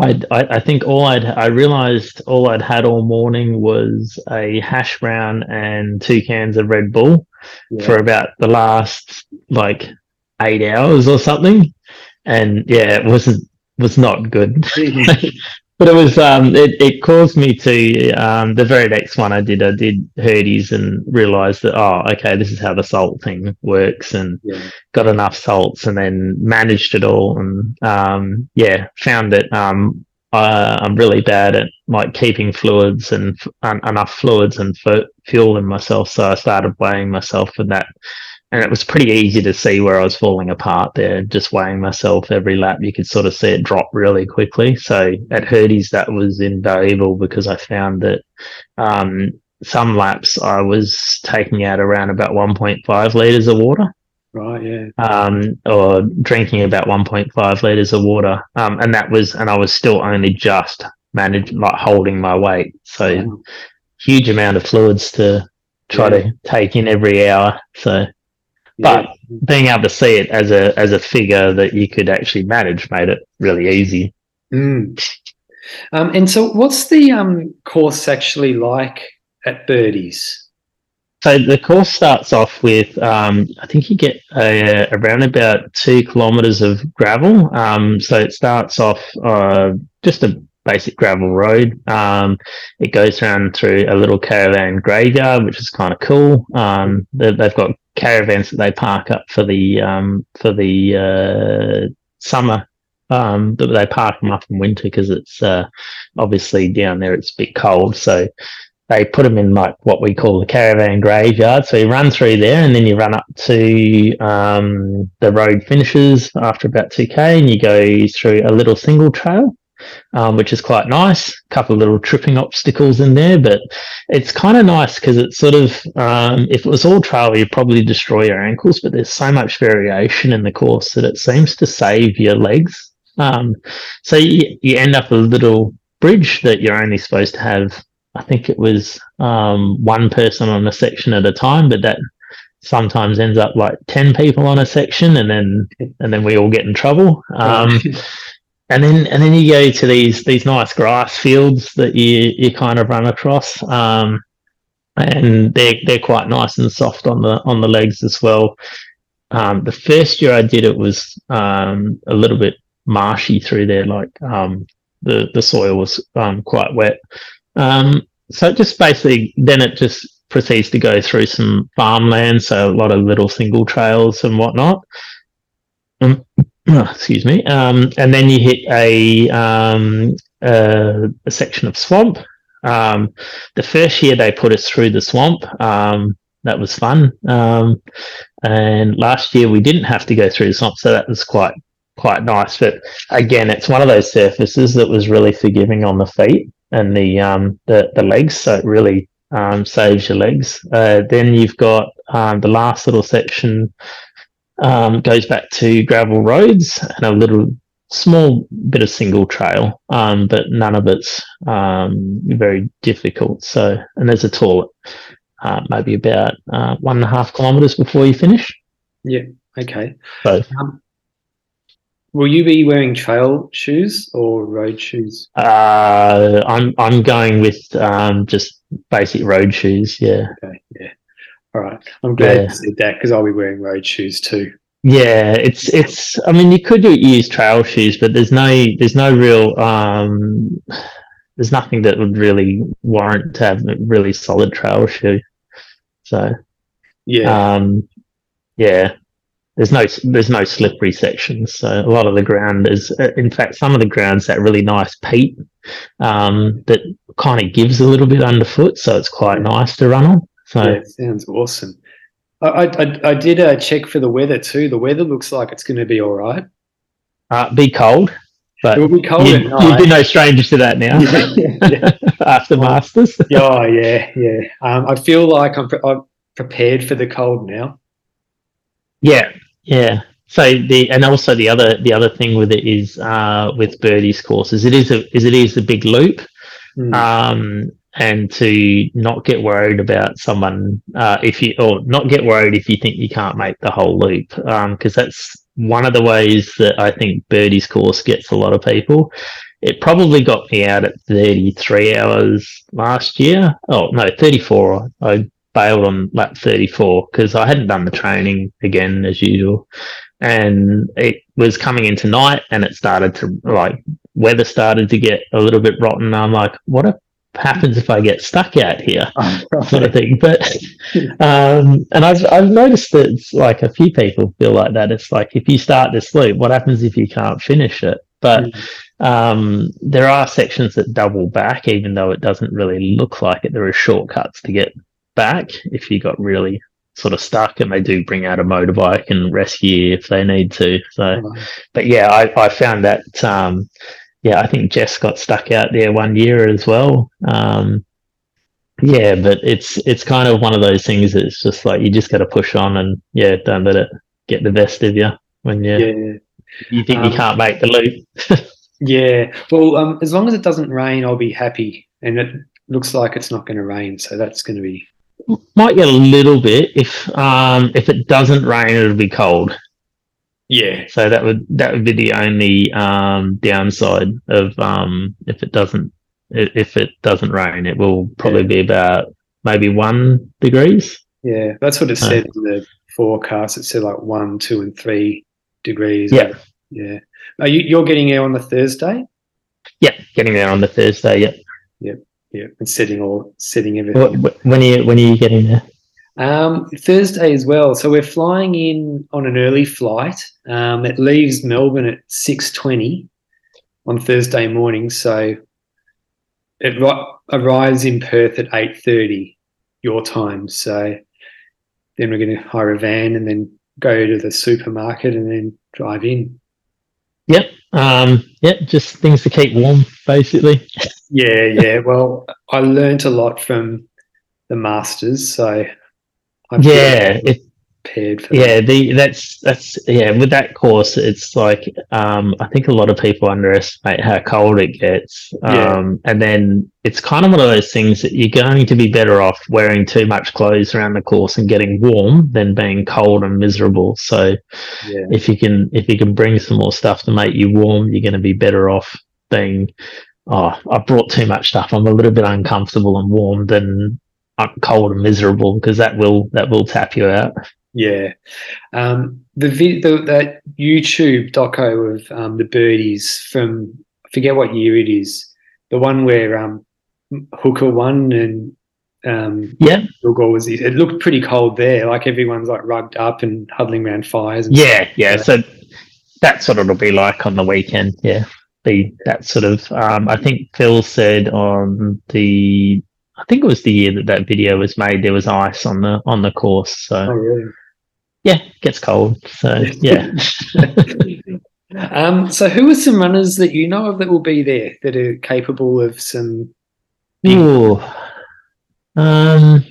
I, I think all I'd I realized all I'd had all morning was a hash brown and two cans of Red Bull yeah. for about the last like eight hours or something, and yeah, it wasn't was not good. but it was um it, it caused me to um the very next one I did I did Herdy's and realized that oh okay this is how the salt thing works and yeah. got enough salts and then managed it all and um yeah found that um uh, I'm really bad at like keeping fluids and uh, enough fluids and f- fuel in myself so I started weighing myself and that and it was pretty easy to see where I was falling apart there. Just weighing myself every lap, you could sort of see it drop really quickly. So at Herdy's, that was invaluable because I found that um, some laps I was taking out around about 1.5 liters of water. Right, yeah. Um, or drinking about 1.5 liters of water. Um, and that was, and I was still only just managing, like holding my weight. So wow. huge amount of fluids to try yeah. to take in every hour. So, but yeah. being able to see it as a as a figure that you could actually manage made it really easy. Mm. Um, and so, what's the um, course actually like at Birdys? So the course starts off with, um, I think you get a, around about two kilometres of gravel. Um, so it starts off uh, just a basic gravel road. Um, it goes around through a little caravan graveyard, which is kind of cool. Um, they, have got caravans that they park up for the um, for the uh, summer um, but they park them up in winter because it's uh, obviously down there it's a bit cold. So they put them in like what we call the caravan graveyard. So you run through there and then you run up to um, the road finishes after about 2k and you go through a little single trail. Um, which is quite nice. A couple of little tripping obstacles in there, but it's kind of nice because it's sort of, um, if it was all trail, you'd probably destroy your ankles, but there's so much variation in the course that it seems to save your legs. Um, so you, you end up with a little bridge that you're only supposed to have I think it was um, one person on a section at a time, but that sometimes ends up like 10 people on a section and then and then we all get in trouble um, and then and then you go to these these nice grass fields that you you kind of run across um, and they're they're quite nice and soft on the on the legs as well um, the first year I did it was um, a little bit marshy through there like um, the the soil was um, quite wet um, so just basically, then it just proceeds to go through some farmland, so a lot of little single trails and whatnot. Um, excuse me. Um, and then you hit a, um, a, a section of swamp. Um, the first year they put us through the swamp. Um, that was fun. Um, and last year we didn't have to go through the swamp, so that was quite quite nice. But again, it's one of those surfaces that was really forgiving on the feet and the um, the, the legs, so it really um, saves your legs. Uh, then you've got um, the last little section um, goes back to gravel roads and a little small bit of single trail, um, but none of it's um, very difficult. So, and there's a toilet, uh, maybe about uh, one and a half kilometers before you finish. Yeah. Okay. So, um, Will you be wearing trail shoes or road shoes? Uh, I'm I'm going with um, just basic road shoes. Yeah. Okay. Yeah. All right. I'm glad yeah. you said that because I'll be wearing road shoes too. Yeah, it's it's. I mean, you could use trail shoes, but there's no there's no real um, there's nothing that would really warrant to have a really solid trail shoe. So yeah, um, yeah, there's no there's no slippery sections so a lot of the ground is in fact some of the ground's that really nice peat um, that kind of gives a little bit underfoot so it's quite nice to run on so yeah, sounds awesome. I, I, I did a check for the weather too. The weather looks like it's going to be all right. Uh, be cold but it will be cold you, would be no stranger to that now. Yeah, yeah. after masters. oh yeah yeah. Um, i feel like I'm, pre- I'm prepared for the cold now. Yeah, yeah. So the and also the other the other thing with it is uh, with Birdy's courses, it is a is it is a big loop, mm. um, and to not get worried about someone uh, if you or not get worried if you think you can't make the whole loop because um, that's one of the ways that I think Birdy's course gets a lot of people. It probably got me out at 33 hours last year. Oh no, 34. I bailed on lap 34 because I hadn't done the training again as usual. And it was coming into night and it started to like weather started to get a little bit rotten. I'm like, what happens if I get stuck out here? sort of thing. But um, and I've I've noticed that it's like a few people feel like that. It's like if you start to sleep, what happens if you can't finish it? But mm. um, there are sections that double back, even though it doesn't really look like it. There are shortcuts to get back if you got really sort of stuck and they do bring out a motorbike and rescue if they need to. So, but yeah, I, I found that, um, yeah, I think Jess got stuck out there one year as well. Um, yeah, but it's it's kind of one of those things. It's just like you just got to push on and yeah, don't let it get the best of you when you yeah. you think um, you can't make the loop. yeah, well, um, as long as it doesn't rain, I'll be happy. And it looks like it's not going to rain, so that's going to be might get a little bit if um, if it doesn't rain, it'll be cold. Yeah. So that would that would be the only um, downside of um, if it doesn't if it doesn't rain, it will probably yeah. be about maybe one degrees. Yeah, that's what it uh, said in the forecast. It said like one, two, and three degrees. Yeah, yeah. Are you you're getting there on the Thursday? Yeah, getting there on the Thursday. Yeah. Yep. Yeah, and setting all setting everything. When are you when are you getting there? Um, Thursday as well. So we're flying in on an early flight. Um, it leaves Melbourne at six twenty on Thursday morning. So it arrives in Perth at eight thirty your time. So then we're going to hire a van and then go to the supermarket and then drive in. Yep. Um, yeah, just things to keep warm, basically. yeah, yeah. Well, I learned a lot from the masters, so I'm yeah, it, prepared for yeah that. the that's that's yeah with that course it's like um i think a lot of people underestimate how cold it gets um yeah. and then it's kind of one of those things that you're going to be better off wearing too much clothes around the course and getting warm than being cold and miserable so yeah. if you can if you can bring some more stuff to make you warm you're going to be better off being oh i brought too much stuff i'm a little bit uncomfortable and warm than cold and miserable because that will that will tap you out. Yeah, um, the, the that YouTube doco of um, the Birdys from I forget what year it is. The one where um, Hooker won and um, yeah, was. It looked pretty cold there. Like everyone's like rugged up and huddling around fires. yeah, yeah. So that's what it'll be like on the weekend. Yeah, be that sort of. Um, I think Phil said on the. I think it was the year that that video was made. There was ice on the on the course. So. Oh, really? yeah, gets cold. So yeah. um, so who are some runners that you know of that will be there that are capable of some? Ooh, um,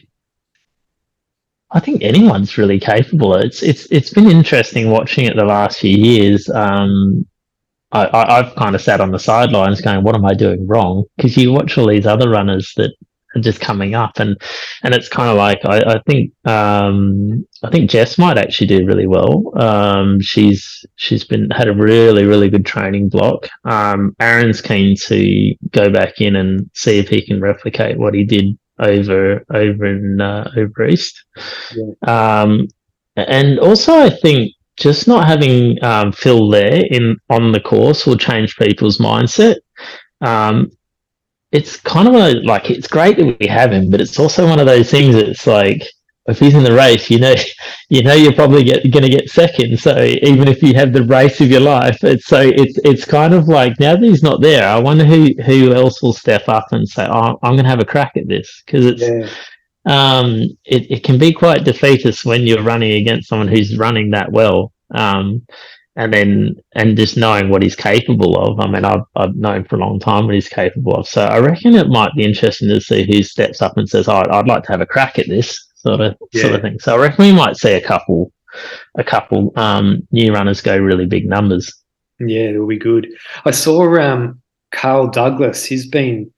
I think anyone's really capable. It's it's it's been interesting watching it the last few years. Um, I, I, I've kind of sat on the sidelines going, "What am I doing wrong?" Because you watch all these other runners that just coming up and and it's kind of like I, I think um, I think Jess might actually do really well. Um, she's she's been had a really really good training block. Um, Aaron's keen to go back in and see if he can replicate what he did over over in uh, over east. Yeah. Um, and also I think just not having um, Phil there in on the course will change people's mindset. Um, it's kind of a, like it's great that we have him, but it's also one of those things. It's like if he's in the race, you know, you know you're probably get, to get second. So even if you have the race of your life, it's so it's it's kind of like now that he's not there, I wonder who who else will step up and say, "Oh, I'm going to have a crack at this," because it's. Yeah. Um, it, it can be quite defeatist when you're running against someone who's running that well. Um, and then and just knowing what he's capable of. I mean, I've I've known for a long time what he's capable of. So I reckon it might be interesting to see who steps up and says, oh, "I'd like to have a crack at this," sort of yeah. sort of thing. So I reckon we might see a couple a couple um, new runners go really big numbers. Yeah, it'll be good. I saw um, Carl Douglas. He's been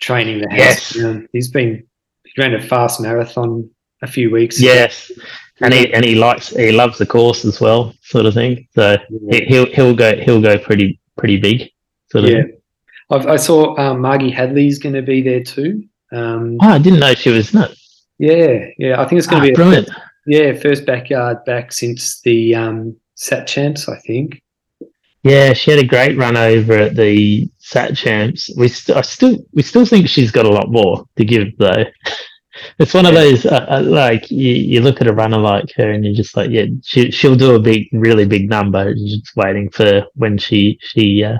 training the house. Yes. He's been he ran a fast marathon a few weeks. Yes. Ago and he and he likes he loves the course as well, sort of thing. So yeah. he'll he'll go he'll go pretty pretty big, sort of. Yeah, I've, i saw um, Margie Hadley's going to be there too. Um, oh, I didn't know she was not. Yeah, yeah, I think it's going to ah, be brilliant. First, yeah, first backyard back since the um, Sat Champs, I think. Yeah, she had a great run over at the Sat Champs. We st- I still we still think she's got a lot more to give though. It's one of those uh, uh, like you, you look at a runner like her and you're just like, yeah, she she'll do a big, really big number. You're just waiting for when she she uh,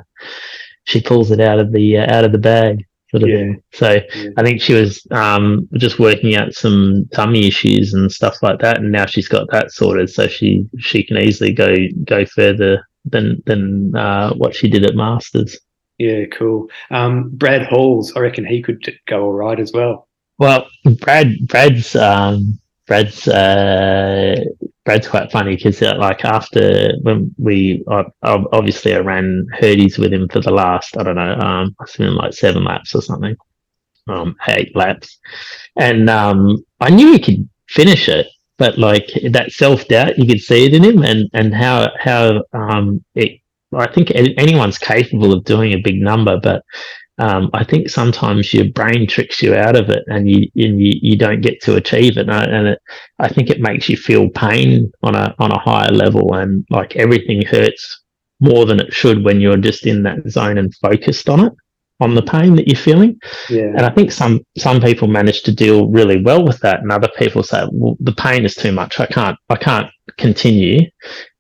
she pulls it out of the uh, out of the bag sort of yeah. thing. So yeah. I think she was um, just working out some tummy issues and stuff like that, and now she's got that sorted, so she she can easily go go further than than uh, what she did at Masters. Yeah, cool. Um, Brad Halls, I reckon he could go all right as well. Well, Brad, Brad's, um, Brad's, uh, Brad's quite funny because uh, like after when we uh, obviously I ran Herdy's with him for the last I don't know um I been like seven laps or something, um eight laps, and um I knew he could finish it, but like that self doubt, you could see it in him, and and how how um it. I think anyone's capable of doing a big number, but um, I think sometimes your brain tricks you out of it, and you and you, you don't get to achieve it. And, and it, I think it makes you feel pain on a on a higher level, and like everything hurts more than it should when you're just in that zone and focused on it on the pain that you're feeling. Yeah. And I think some some people manage to deal really well with that, and other people say, "Well, the pain is too much. I can't I can't continue."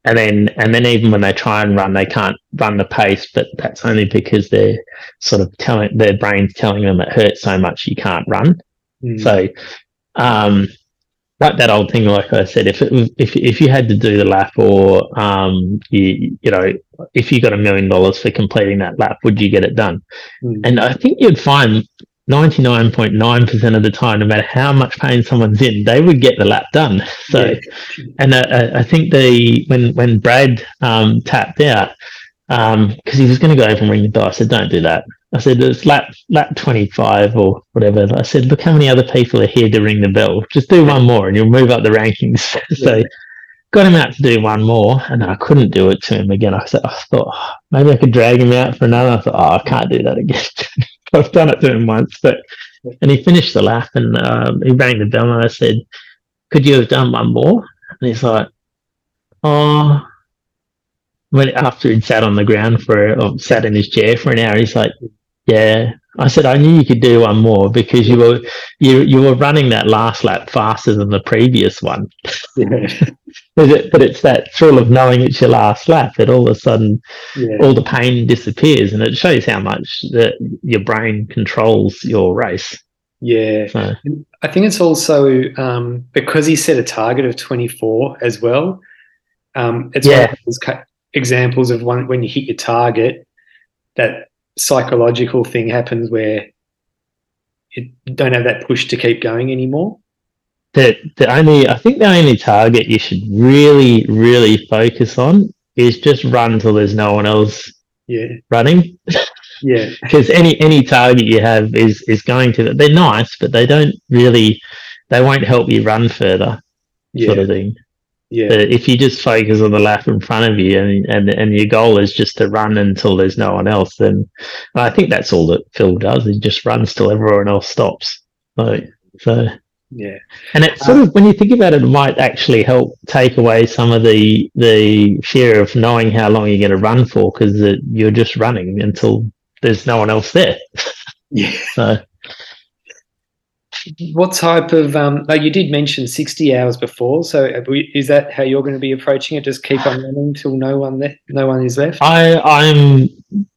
And then and then even when they try and run, they can't run the pace, but that's only because they're sort of telling their brain's telling them it hurts so much you can't run. Mm. So um, like that old thing, like I said, if it, if if you had to do the lap, or um, you you know, if you got a million dollars for completing that lap, would you get it done? Mm. And I think you'd find ninety nine point nine percent of the time, no matter how much pain someone's in, they would get the lap done. So, yeah. and uh, I think the when when Brad um, tapped out because um, he was going to go over and ring the bell, I said, "Don't do that." I said, it's lap, lap 25 or whatever. I said, look how many other people are here to ring the bell. Just do one more and you'll move up the rankings. so yeah. got him out to do one more and I couldn't do it to him again. I said, I thought oh, maybe I could drag him out for another. I thought, oh, I can't do that again. I've done it to him once, but, and he finished the lap and um, he rang the bell and I said, could you have done one more? And he's like, oh, when after he'd sat on the ground for or sat in his chair for an hour, he's like, yeah, I said I knew you could do one more because you were you you were running that last lap faster than the previous one. Yeah. but it's that thrill of knowing it's your last lap that all of a sudden yeah. all the pain disappears, and it shows how much that your brain controls your race. Yeah, so. I think it's also um, because he set a target of twenty four as well. Um, it's yeah. Of those examples of one when you hit your target that psychological thing happens where you don't have that push to keep going anymore? The the only I think the only target you should really really focus on is just run till there's no one else yeah running. Yeah, because any any target you have is is going to they're nice, but they don't really they won't help you run further, yeah. sort of thing. Yeah. But if you just focus on the lap in front of you and, and and your goal is just to run until there's no one else, then I think that's all that Phil does. He just runs till everyone else stops. So, so yeah. And it sort of, when you think about it, it might actually help take away some of the the fear of knowing how long you're going to run for because you're just running until there's no one else there. Yeah. So what type of um, like you did mention 60 hours before so is that how you're going to be approaching it just keep on running until no one left no one is left i i'm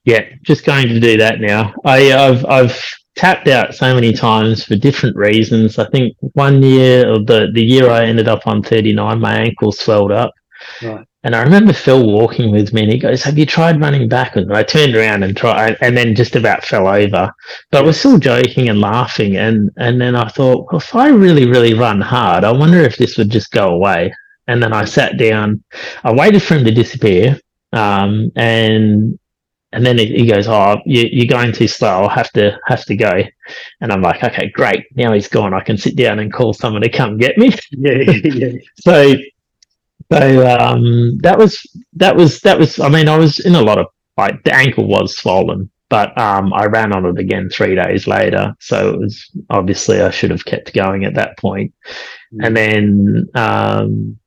yeah just going to do that now i i've i've tapped out so many times for different reasons i think one year or the the year i ended up on 39 my ankle swelled up right and I remember Phil walking with me and he goes, Have you tried running backwards? And I turned around and tried and then just about fell over. But we're still joking and laughing. And, and then I thought, well, if I really, really run hard, I wonder if this would just go away. And then I sat down, I waited for him to disappear. Um, and and then he goes, "Oh, you, are going too slow. I'll have to have to go." And I'm like, "Okay, great. Now he's gone. I can sit down and call someone to come get me." Yeah, yeah. so so um, that was that was that was. I mean, I was in a lot of like the ankle was swollen, but um, I ran on it again three days later. So it was obviously I should have kept going at that point. Mm. And then um,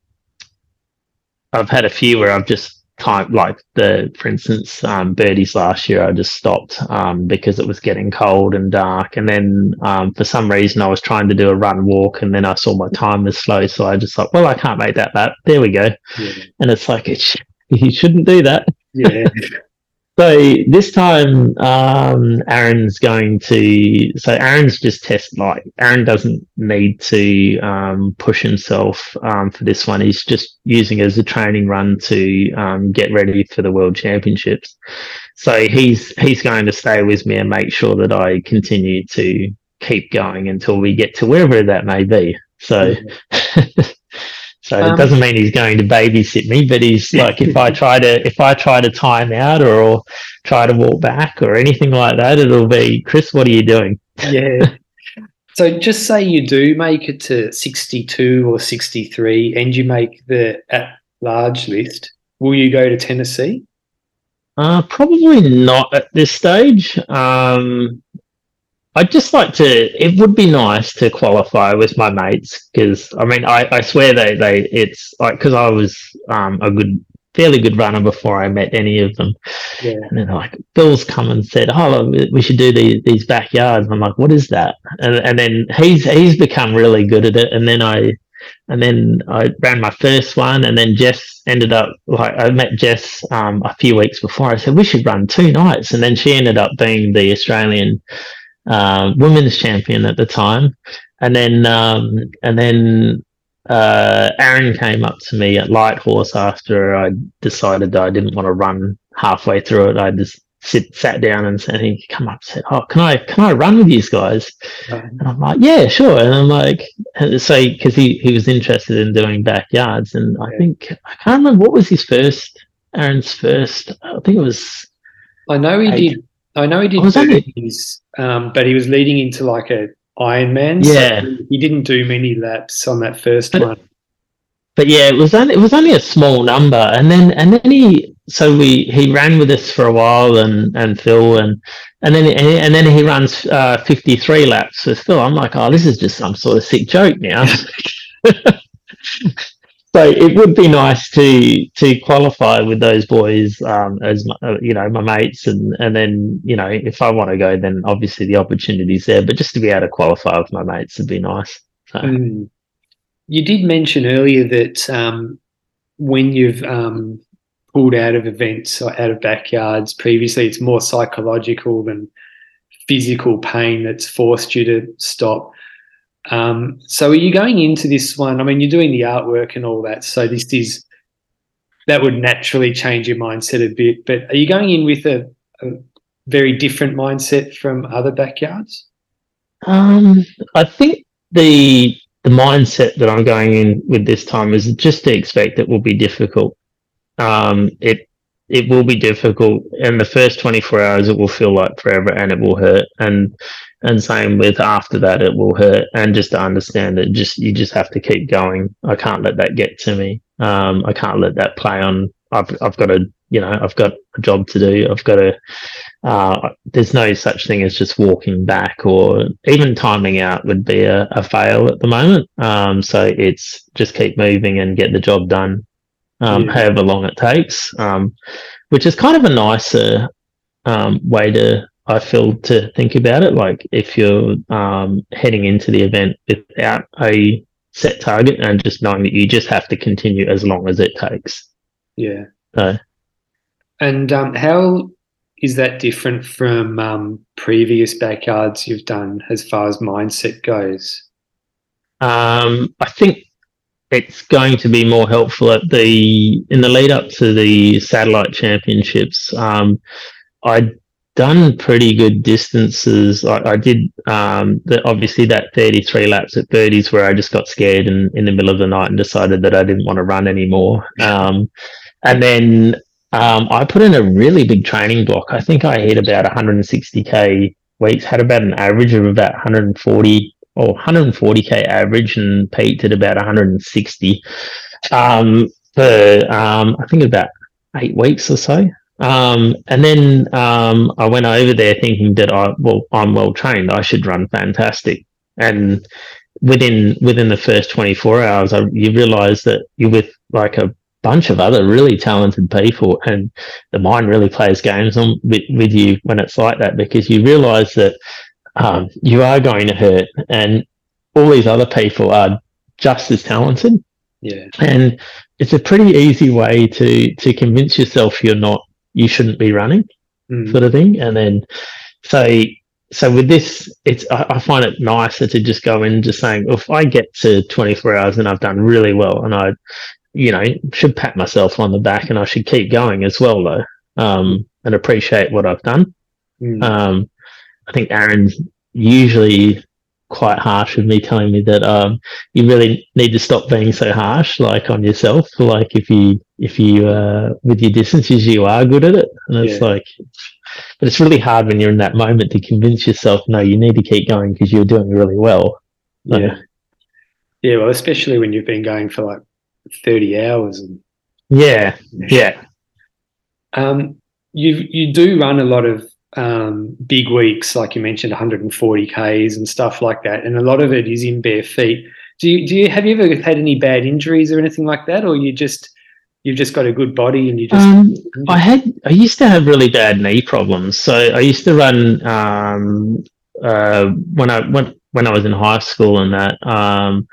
I've had a few where I've just time like the for instance um, Birdys last year i just stopped um, because it was getting cold and dark. And then um, for some reason i was trying to do a run walk and then i saw my time was slow. So i just thought well i can't make that lap. There we go. Yeah. and it's like it sh- you shouldn't do that. Yeah So this time, um, Aaron's going to. So Aaron's just test like Aaron doesn't need to um, push himself um, for this one. He's just using it as a training run to um, get ready for the World Championships. So he's he's going to stay with me and make sure that I continue to keep going until we get to wherever that may be. So. So um, it doesn't mean he's going to babysit me, but he's like if I try to if I try to time out or, or try to walk back or anything like that, it'll be Chris. What are you doing? yeah. So just say you do make it to 62 or 63 and you make the at large list, will you go to Tennessee? Uh, probably not at this stage. Um, I'd just like to. It would be nice to qualify with my mates because I mean, I, I swear they they it's like because I was um, a good, fairly good runner before I met any of them. Yeah. And then like Bill's come and said, "Oh, we should do these these backyards." I'm like, "What is that?" And and then he's he's become really good at it. And then I and then I ran my first one, and then Jess ended up like I met Jess um, a few weeks before. I said we should run two nights, and then she ended up being the Australian uh, women's champion at the time, and then um, and then uh, Aaron came up to me at Light Horse after I decided that I didn't want to run halfway through it. I just sit sat down and said he come up and said, "Oh, can I can I run with these guys?" And I'm like, "Yeah, sure." And I'm like, so because he he was interested in doing backyards, and I think I can't remember what was his first Aaron's first. I think it was. I know he eight. did. I know he did. Was his, um, but he was leading into like a Ironman. Yeah, so he didn't do many laps on that first but, one. But yeah, it was only it was only a small number, and then and then he so we he ran with us for a while and and Phil and and then and then he runs uh, 53 laps with Phil. I'm like, oh, this is just some sort of sick joke now. so it would be nice to to qualify with those boys um, as my, uh, you know my mates and and then you know if I want to go then obviously the opportunity's there but just to be able to qualify with my mates would be nice. So. Mm. You did mention earlier that um, when you've um, pulled out of events or out of backyards previously, it's more psychological than physical pain that's forced you to stop. Um, so are you going into this one? I mean, you're doing the artwork and all that. So this is that would naturally change your mindset a bit. But are you going in with a, a very different mindset from other backyards? Um, I think the the mindset that I'm going in with this time is just to expect it will be difficult um, it it will be difficult. In the first 24 hours, it will feel like forever, and it will hurt. And and same with after that, it will hurt. And just to understand that, just you just have to keep going. I can't let that get to me. Um, I can't let that play on. I've I've got to you know I've got a job to do. I've got to. Uh, there's no such thing as just walking back or even timing out would be a, a fail at the moment. Um, so it's just keep moving and get the job done um, yeah. however long it takes, um, which is kind of a nicer um, way to, I feel, to think about it. Like if you're um, heading into the event without a set target and just knowing that you just have to continue as long as it takes. Yeah. So. And um, how is that different from um, previous backyards you've done as far as mindset goes? Um, I think it's going to be more helpful at the in the lead up to the satellite championships. Um, I'd done pretty good distances. I, I did um, the, obviously that 33 laps at Birdys where I just got scared in, in the middle of the night and decided that I didn't want to run anymore. Um, and then um, I put in a really big training block. I think I hit about 160k weeks, had about an average of about 140 or 140k average and peaked at about 160 um, for um, I think about eight weeks or so. Um, and then um, I went over there thinking that I well I'm well trained. I should run fantastic. And within within the first 24 hours, I, you realize that you're with like a bunch of other really talented people, and the mind really plays games on with, with you when it's like that because you realize that um, you are going to hurt, and all these other people are just as talented. Yeah, and it's a pretty easy way to to convince yourself you're not, you shouldn't be running, mm. sort of thing. And then, so so with this, it's I, I, find it nicer to just go in just saying, well, if I get to 24 hours and I've done really well, and I, you know, should pat myself on the back, and I should keep going as well, though, um, and appreciate what I've done. Mm. Um, I think Aaron's usually quite harsh with me telling me that um, you really need to stop being so harsh like on yourself like if you if you uh, with your distances you are good at it and it's yeah. like but it's really hard when you're in that moment to convince yourself, no, you need to keep going because you're doing really well. So, yeah. Yeah. Well, especially when you've been going for like 30 hours. And, yeah. Yeah. Um, you, you do run a lot of um, big weeks, like you mentioned, 140 Ks and stuff like that. And a lot of it is in bare feet. Do you, do you, have you ever had any bad injuries or anything like that? Or you just, you've just got a good body and you just um, i had i used to have really bad knee problems so i used to run um, uh, when i went when i was in high school and that um,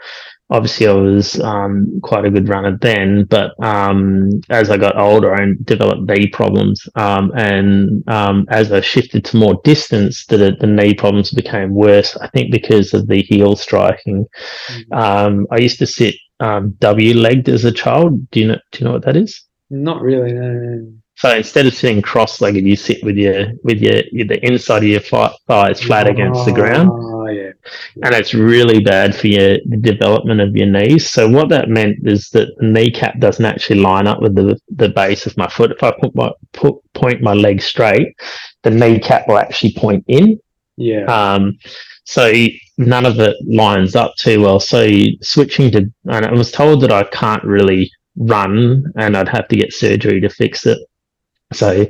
obviously i was um, quite a good runner then but um, as i got older i developed knee problems um, and as i shifted to more distance the, the knee problems became worse i think because of the heel striking mm-hmm. i used to sit um, W legged as a child. Do you know? Do you know what that is? Not really. No. So instead of sitting cross legged, you sit with your with your, your, the inside of your thighs flat oh, against the ground. Oh yeah. And it's really bad for your the development of your knees. So what that meant is that the kneecap doesn't actually line up with the the base of my foot. If I put my put point my leg straight, the kneecap will actually point in. Yeah. Um, so none of it lines up too well. So switching to, and I was told that I can't really run and I'd have to get surgery to fix it. So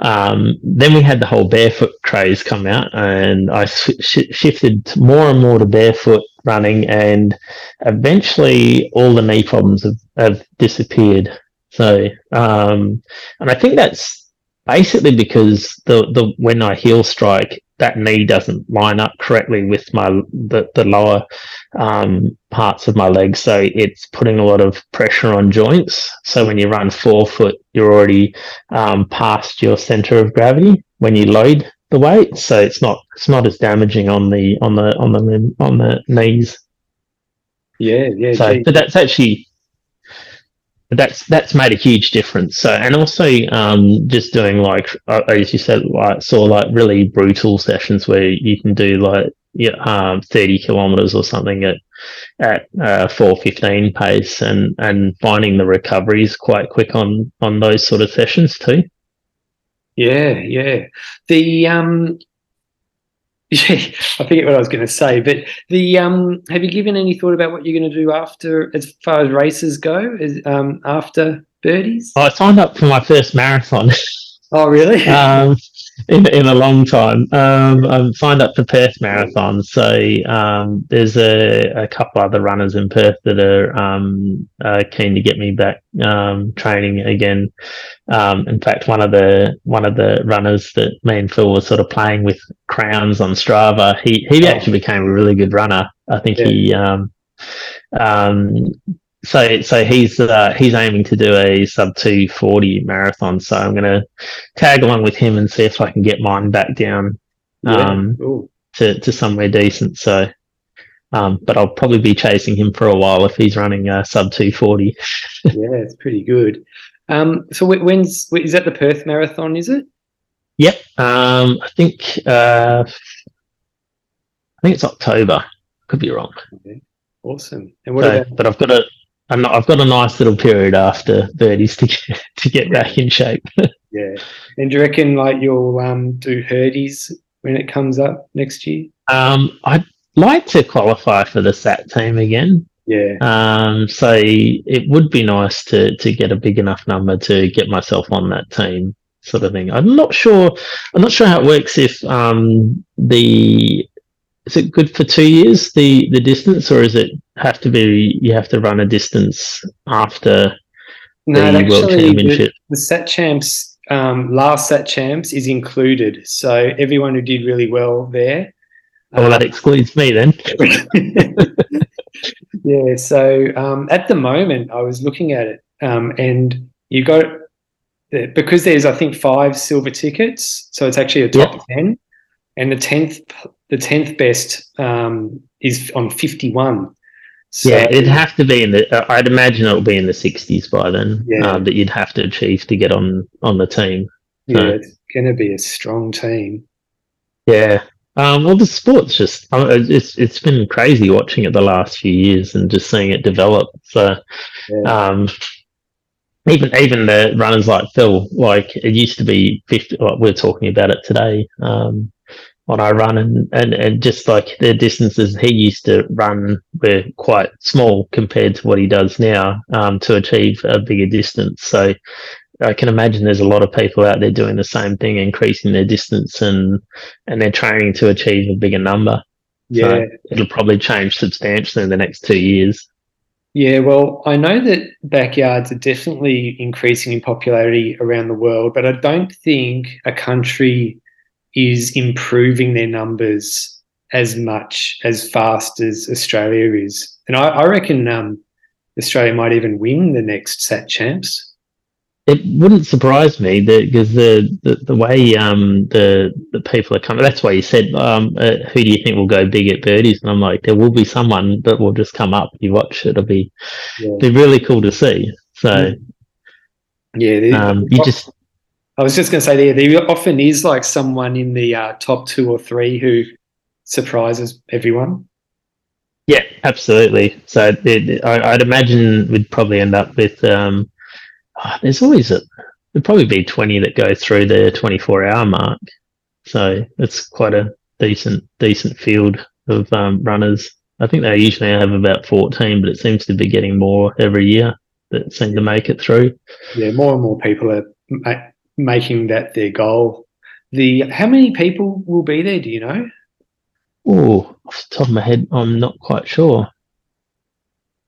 um, then we had the whole barefoot craze come out, and I sh- shifted more and more to barefoot running, and eventually all the knee problems have, have disappeared. So, um, and I think that's basically because the the when I heel strike, that knee doesn't line up correctly with my the, the lower um, parts of my leg. So it's putting a lot of pressure on joints. So when you run forefoot you're already um, past your center of gravity when you load the weight. So it's not it's not as damaging on the on the on the on the knees. Yeah yeah so but that's actually that's that's made a huge difference. So, and also um, just doing like uh, as you said, like saw like really brutal sessions where you can do like yeah, um, thirty kilometers or something at at uh, four fifteen pace, and and finding the recoveries quite quick on on those sort of sessions too. Yeah, yeah. The um, Yeah, I forget what I was going to say, but the um, have you given any thought about what you're going to do after, as far as races go, is, um, after Birdy's? I signed up for my first marathon. Oh, really? um, in, in a long time. Um, I'm signed up for Perth Marathon, so um, there's a, a couple other runners in Perth that are um, uh, keen to get me back um, training again. Um, in fact, one of the one of the runners that me and Phil were sort of playing with crowns on Strava, he he oh. actually became a really good runner. I think yeah. he um, um, so so he's uh, he's aiming to do a sub 240 marathon. So i'm going to tag along with him and see if i can get mine back down um, yeah, to, to somewhere decent. So um, but i'll probably be chasing him for a while if he's running a sub 240 yeah it's pretty good. Um, so when's is that the perth marathon is it? Yep. Um, i think uh, i think it's october. Could be wrong. Okay. Awesome. And what so, about- but I've got a Not, I've got a nice little period after Birdy's to get, to get back in shape. yeah, and do you reckon like you'll um, do Herdy's when it comes up next year? Um, I'd like to qualify for the SAT team again. Yeah. Um, so it would be nice to to get a big enough number to get myself on that team, sort of thing. I'm not sure. I'm not sure how it works if um, the is it good for two years the the distance, or is it have to be you have to run a distance after no, the World Championship? The, the SAT champs um, last SAT champs is included, so everyone who did really well there. Oh, well, that um, excludes me then. yeah. So um, at the moment, I was looking at it, um, and you got because there's I think five silver tickets, so it's actually a top yep. ten, and the tenth the tenth best um, is on fifty one. So, yeah, it'd have to be in the. Uh, I'd imagine it'll be in the sixties by then. Yeah. Um, that you'd have to achieve to get on on the team. So, yeah, it's going to be a strong team. Yeah. Um, well, the sport's just it's it's been crazy watching it the last few years and just seeing it develop. So, yeah. um, even even the runners like Phil, like it used to be fifty. Like we're talking about it today. Um, on our run and, and, and just like the distances he used to run were quite small compared to what he does now um, to achieve a bigger distance. So I can imagine there's a lot of people out there doing the same thing, increasing their distance and and they're training to achieve a bigger number. Yeah, so it'll probably change substantially in the next two years. Yeah, well, I know that backyards are definitely increasing in popularity around the world, but I don't think a country is improving their numbers as much as fast as Australia is. And I, I reckon um, Australia might even win the next Sat Champs. It wouldn't surprise me because the, the, the way um, the the people are coming. That's why you said, um, uh, "Who do you think will go big at Birdy's?" And I'm like, there will be someone that will just come up. You watch, it'll be yeah. be really cool to see. So yeah, um, you just I was just going to say there, there often is like someone in the uh, top two or three who surprises everyone. Yeah, absolutely. So it, I, would imagine we'd probably end up with. Um, oh, there's always a. There'd probably be twenty that go through the twenty-four hour mark. So it's quite a decent decent field of um, runners. I think they usually have about fourteen, but it seems to be getting more every year that seem to make it through. Yeah, more and more people are making that their goal. The how many people will be there? Do you know? Oh, off the top of my head, I'm not quite sure.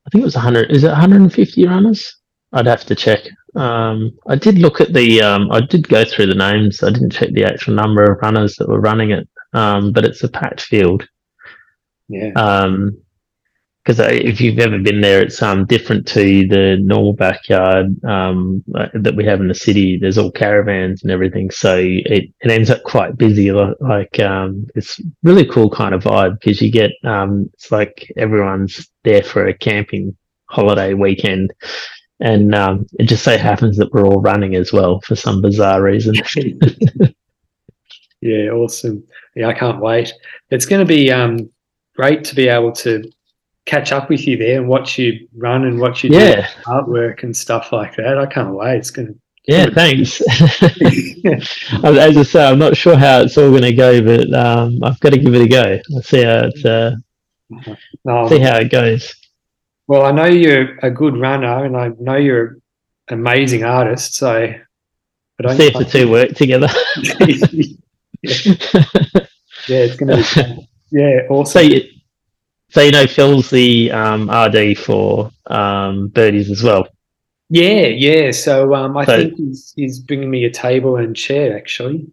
I think it was 100. Is it 150 runners? I'd have to check. Um, I did look at the. Um, I did go through the names. I didn't check the actual number of runners that were running it, um, but it's a packed field. Yeah. Um, because if you've ever been there, it's um, different to the normal backyard um, uh, that we have in the city. There's all caravans and everything, so it, it ends up quite busy. Like um, it's really cool kind of vibe because you get um, it's like everyone's there for a camping holiday weekend, and um, it just so happens that we're all running as well for some bizarre reason. yeah, awesome. Yeah, I can't wait. It's going to be um, great to be able to catch up with you there and watch you run and watch you yeah. do artwork and stuff like that. I can't wait. It's going to. Yeah, thanks. As I say, I'm not sure how it's all going to go, but um, I've got to give it a go. I'll see how it, uh, see how it goes. Well, I know you're a good runner, and I know you're an amazing artist. So, but I see if the two work together. yeah. yeah, it's going to be. Yeah, awesome. So you, so you know Phil's the um, RD for um, Birdy's as well. Yeah, yeah. So um, I so, think he's, he's bringing me a table and chair actually.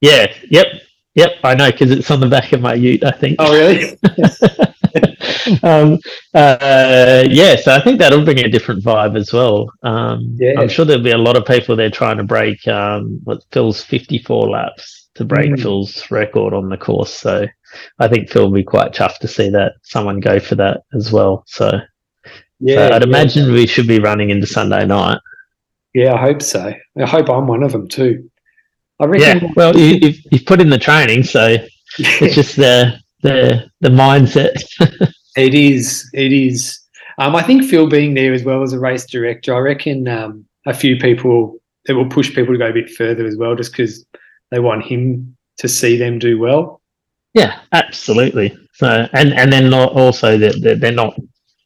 Yeah. Yep. Yep. I know because it's on the back of my Ute. I think. Oh really? um, uh, yeah. So I think that'll bring a different vibe as well. Um, yeah. I'm sure there'll be a lot of people there trying to break um, what Phil's 54 laps to break mm. Phil's record on the course. So I think Phil will be quite chuffed to see that someone go for that as well. So, yeah, so I'd yeah. imagine we should be running into Sunday night. Yeah, I hope so. I hope I'm one of them too. I reckon. Yeah, well, you, have you've, you've put in the training, so it's just the the the mindset. it is. It is. Um, I think Phil being there as well as a race director, I reckon um, a few people it will push people to go a bit further as well, just because they want him to see them do well. Yeah, absolutely. So, and and then also that they're not.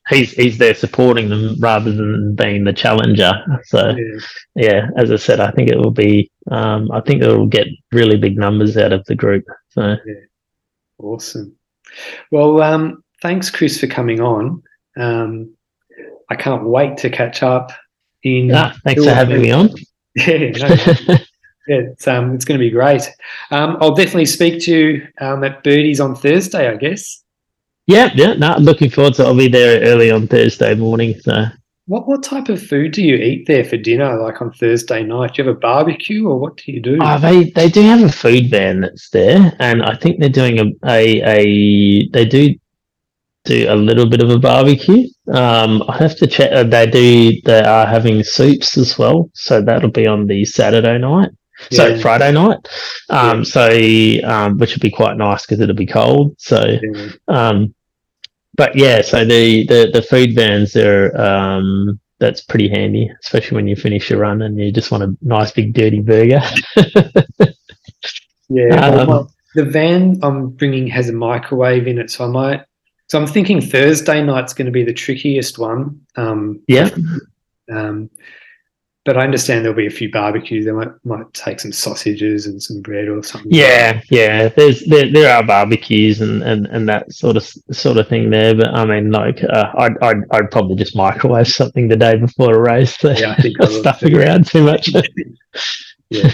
He's he's there supporting them rather than being the challenger. So, yeah, yeah as I said, I think it will be. Um, I think it will get really big numbers out of the group. So, yeah. awesome. Well, um, thanks, Chris, for coming on. Um, I can't wait to catch up. In ah, thanks for having me on. Yeah, no, it's um, it's going to be great. Um, I'll definitely speak to you um, at Birdy's on Thursday, I guess. Yeah, yeah. No, looking forward to. I'll be there early on Thursday morning. So, what what type of food do you eat there for dinner? Like on Thursday night, do you have a barbecue or what do you do? Oh, they they do have a food van that's there, and I think they're doing a a, a they do do a little bit of a barbecue. Um, I have to check. Uh, they do. They are having soups as well, so that'll be on the Saturday night. So yeah. Friday night. Um, yeah. so, um, which would be quite nice because it'll be cold. So, yeah. um, but yeah, so the, the, the food vans are, um, that's pretty handy, especially when you finish your run and you just want a nice big dirty burger. yeah, um, well, the van I'm bringing has a microwave in it, so I might. So I'm thinking Thursday night's going to be the trickiest one. Um, yeah. Um, but I understand there'll be a few barbecues. They might might take some sausages and some bread or something. Yeah, yeah. There's there, there are barbecues and, and, and that sort of sort of thing there. But I mean, like, uh, I'd, I'd I'd probably just microwave something the day before a race. So yeah, I think I stuffing around too much. yeah.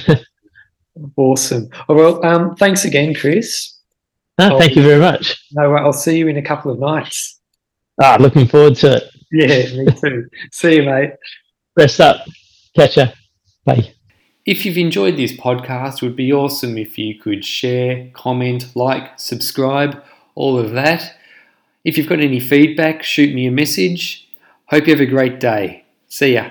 Awesome. Oh, well, um, thanks again, Chris. Ah, thank you very much. No, I'll see you in a couple of nights. Ah, looking forward to it. Yeah, me too. see you, mate. Rest up. Catch ya. Bye. If you've enjoyed this podcast, it would be awesome if you could share, comment, like, subscribe, all of that. If you've got any feedback, shoot me a message. Hope you have a great day. See ya.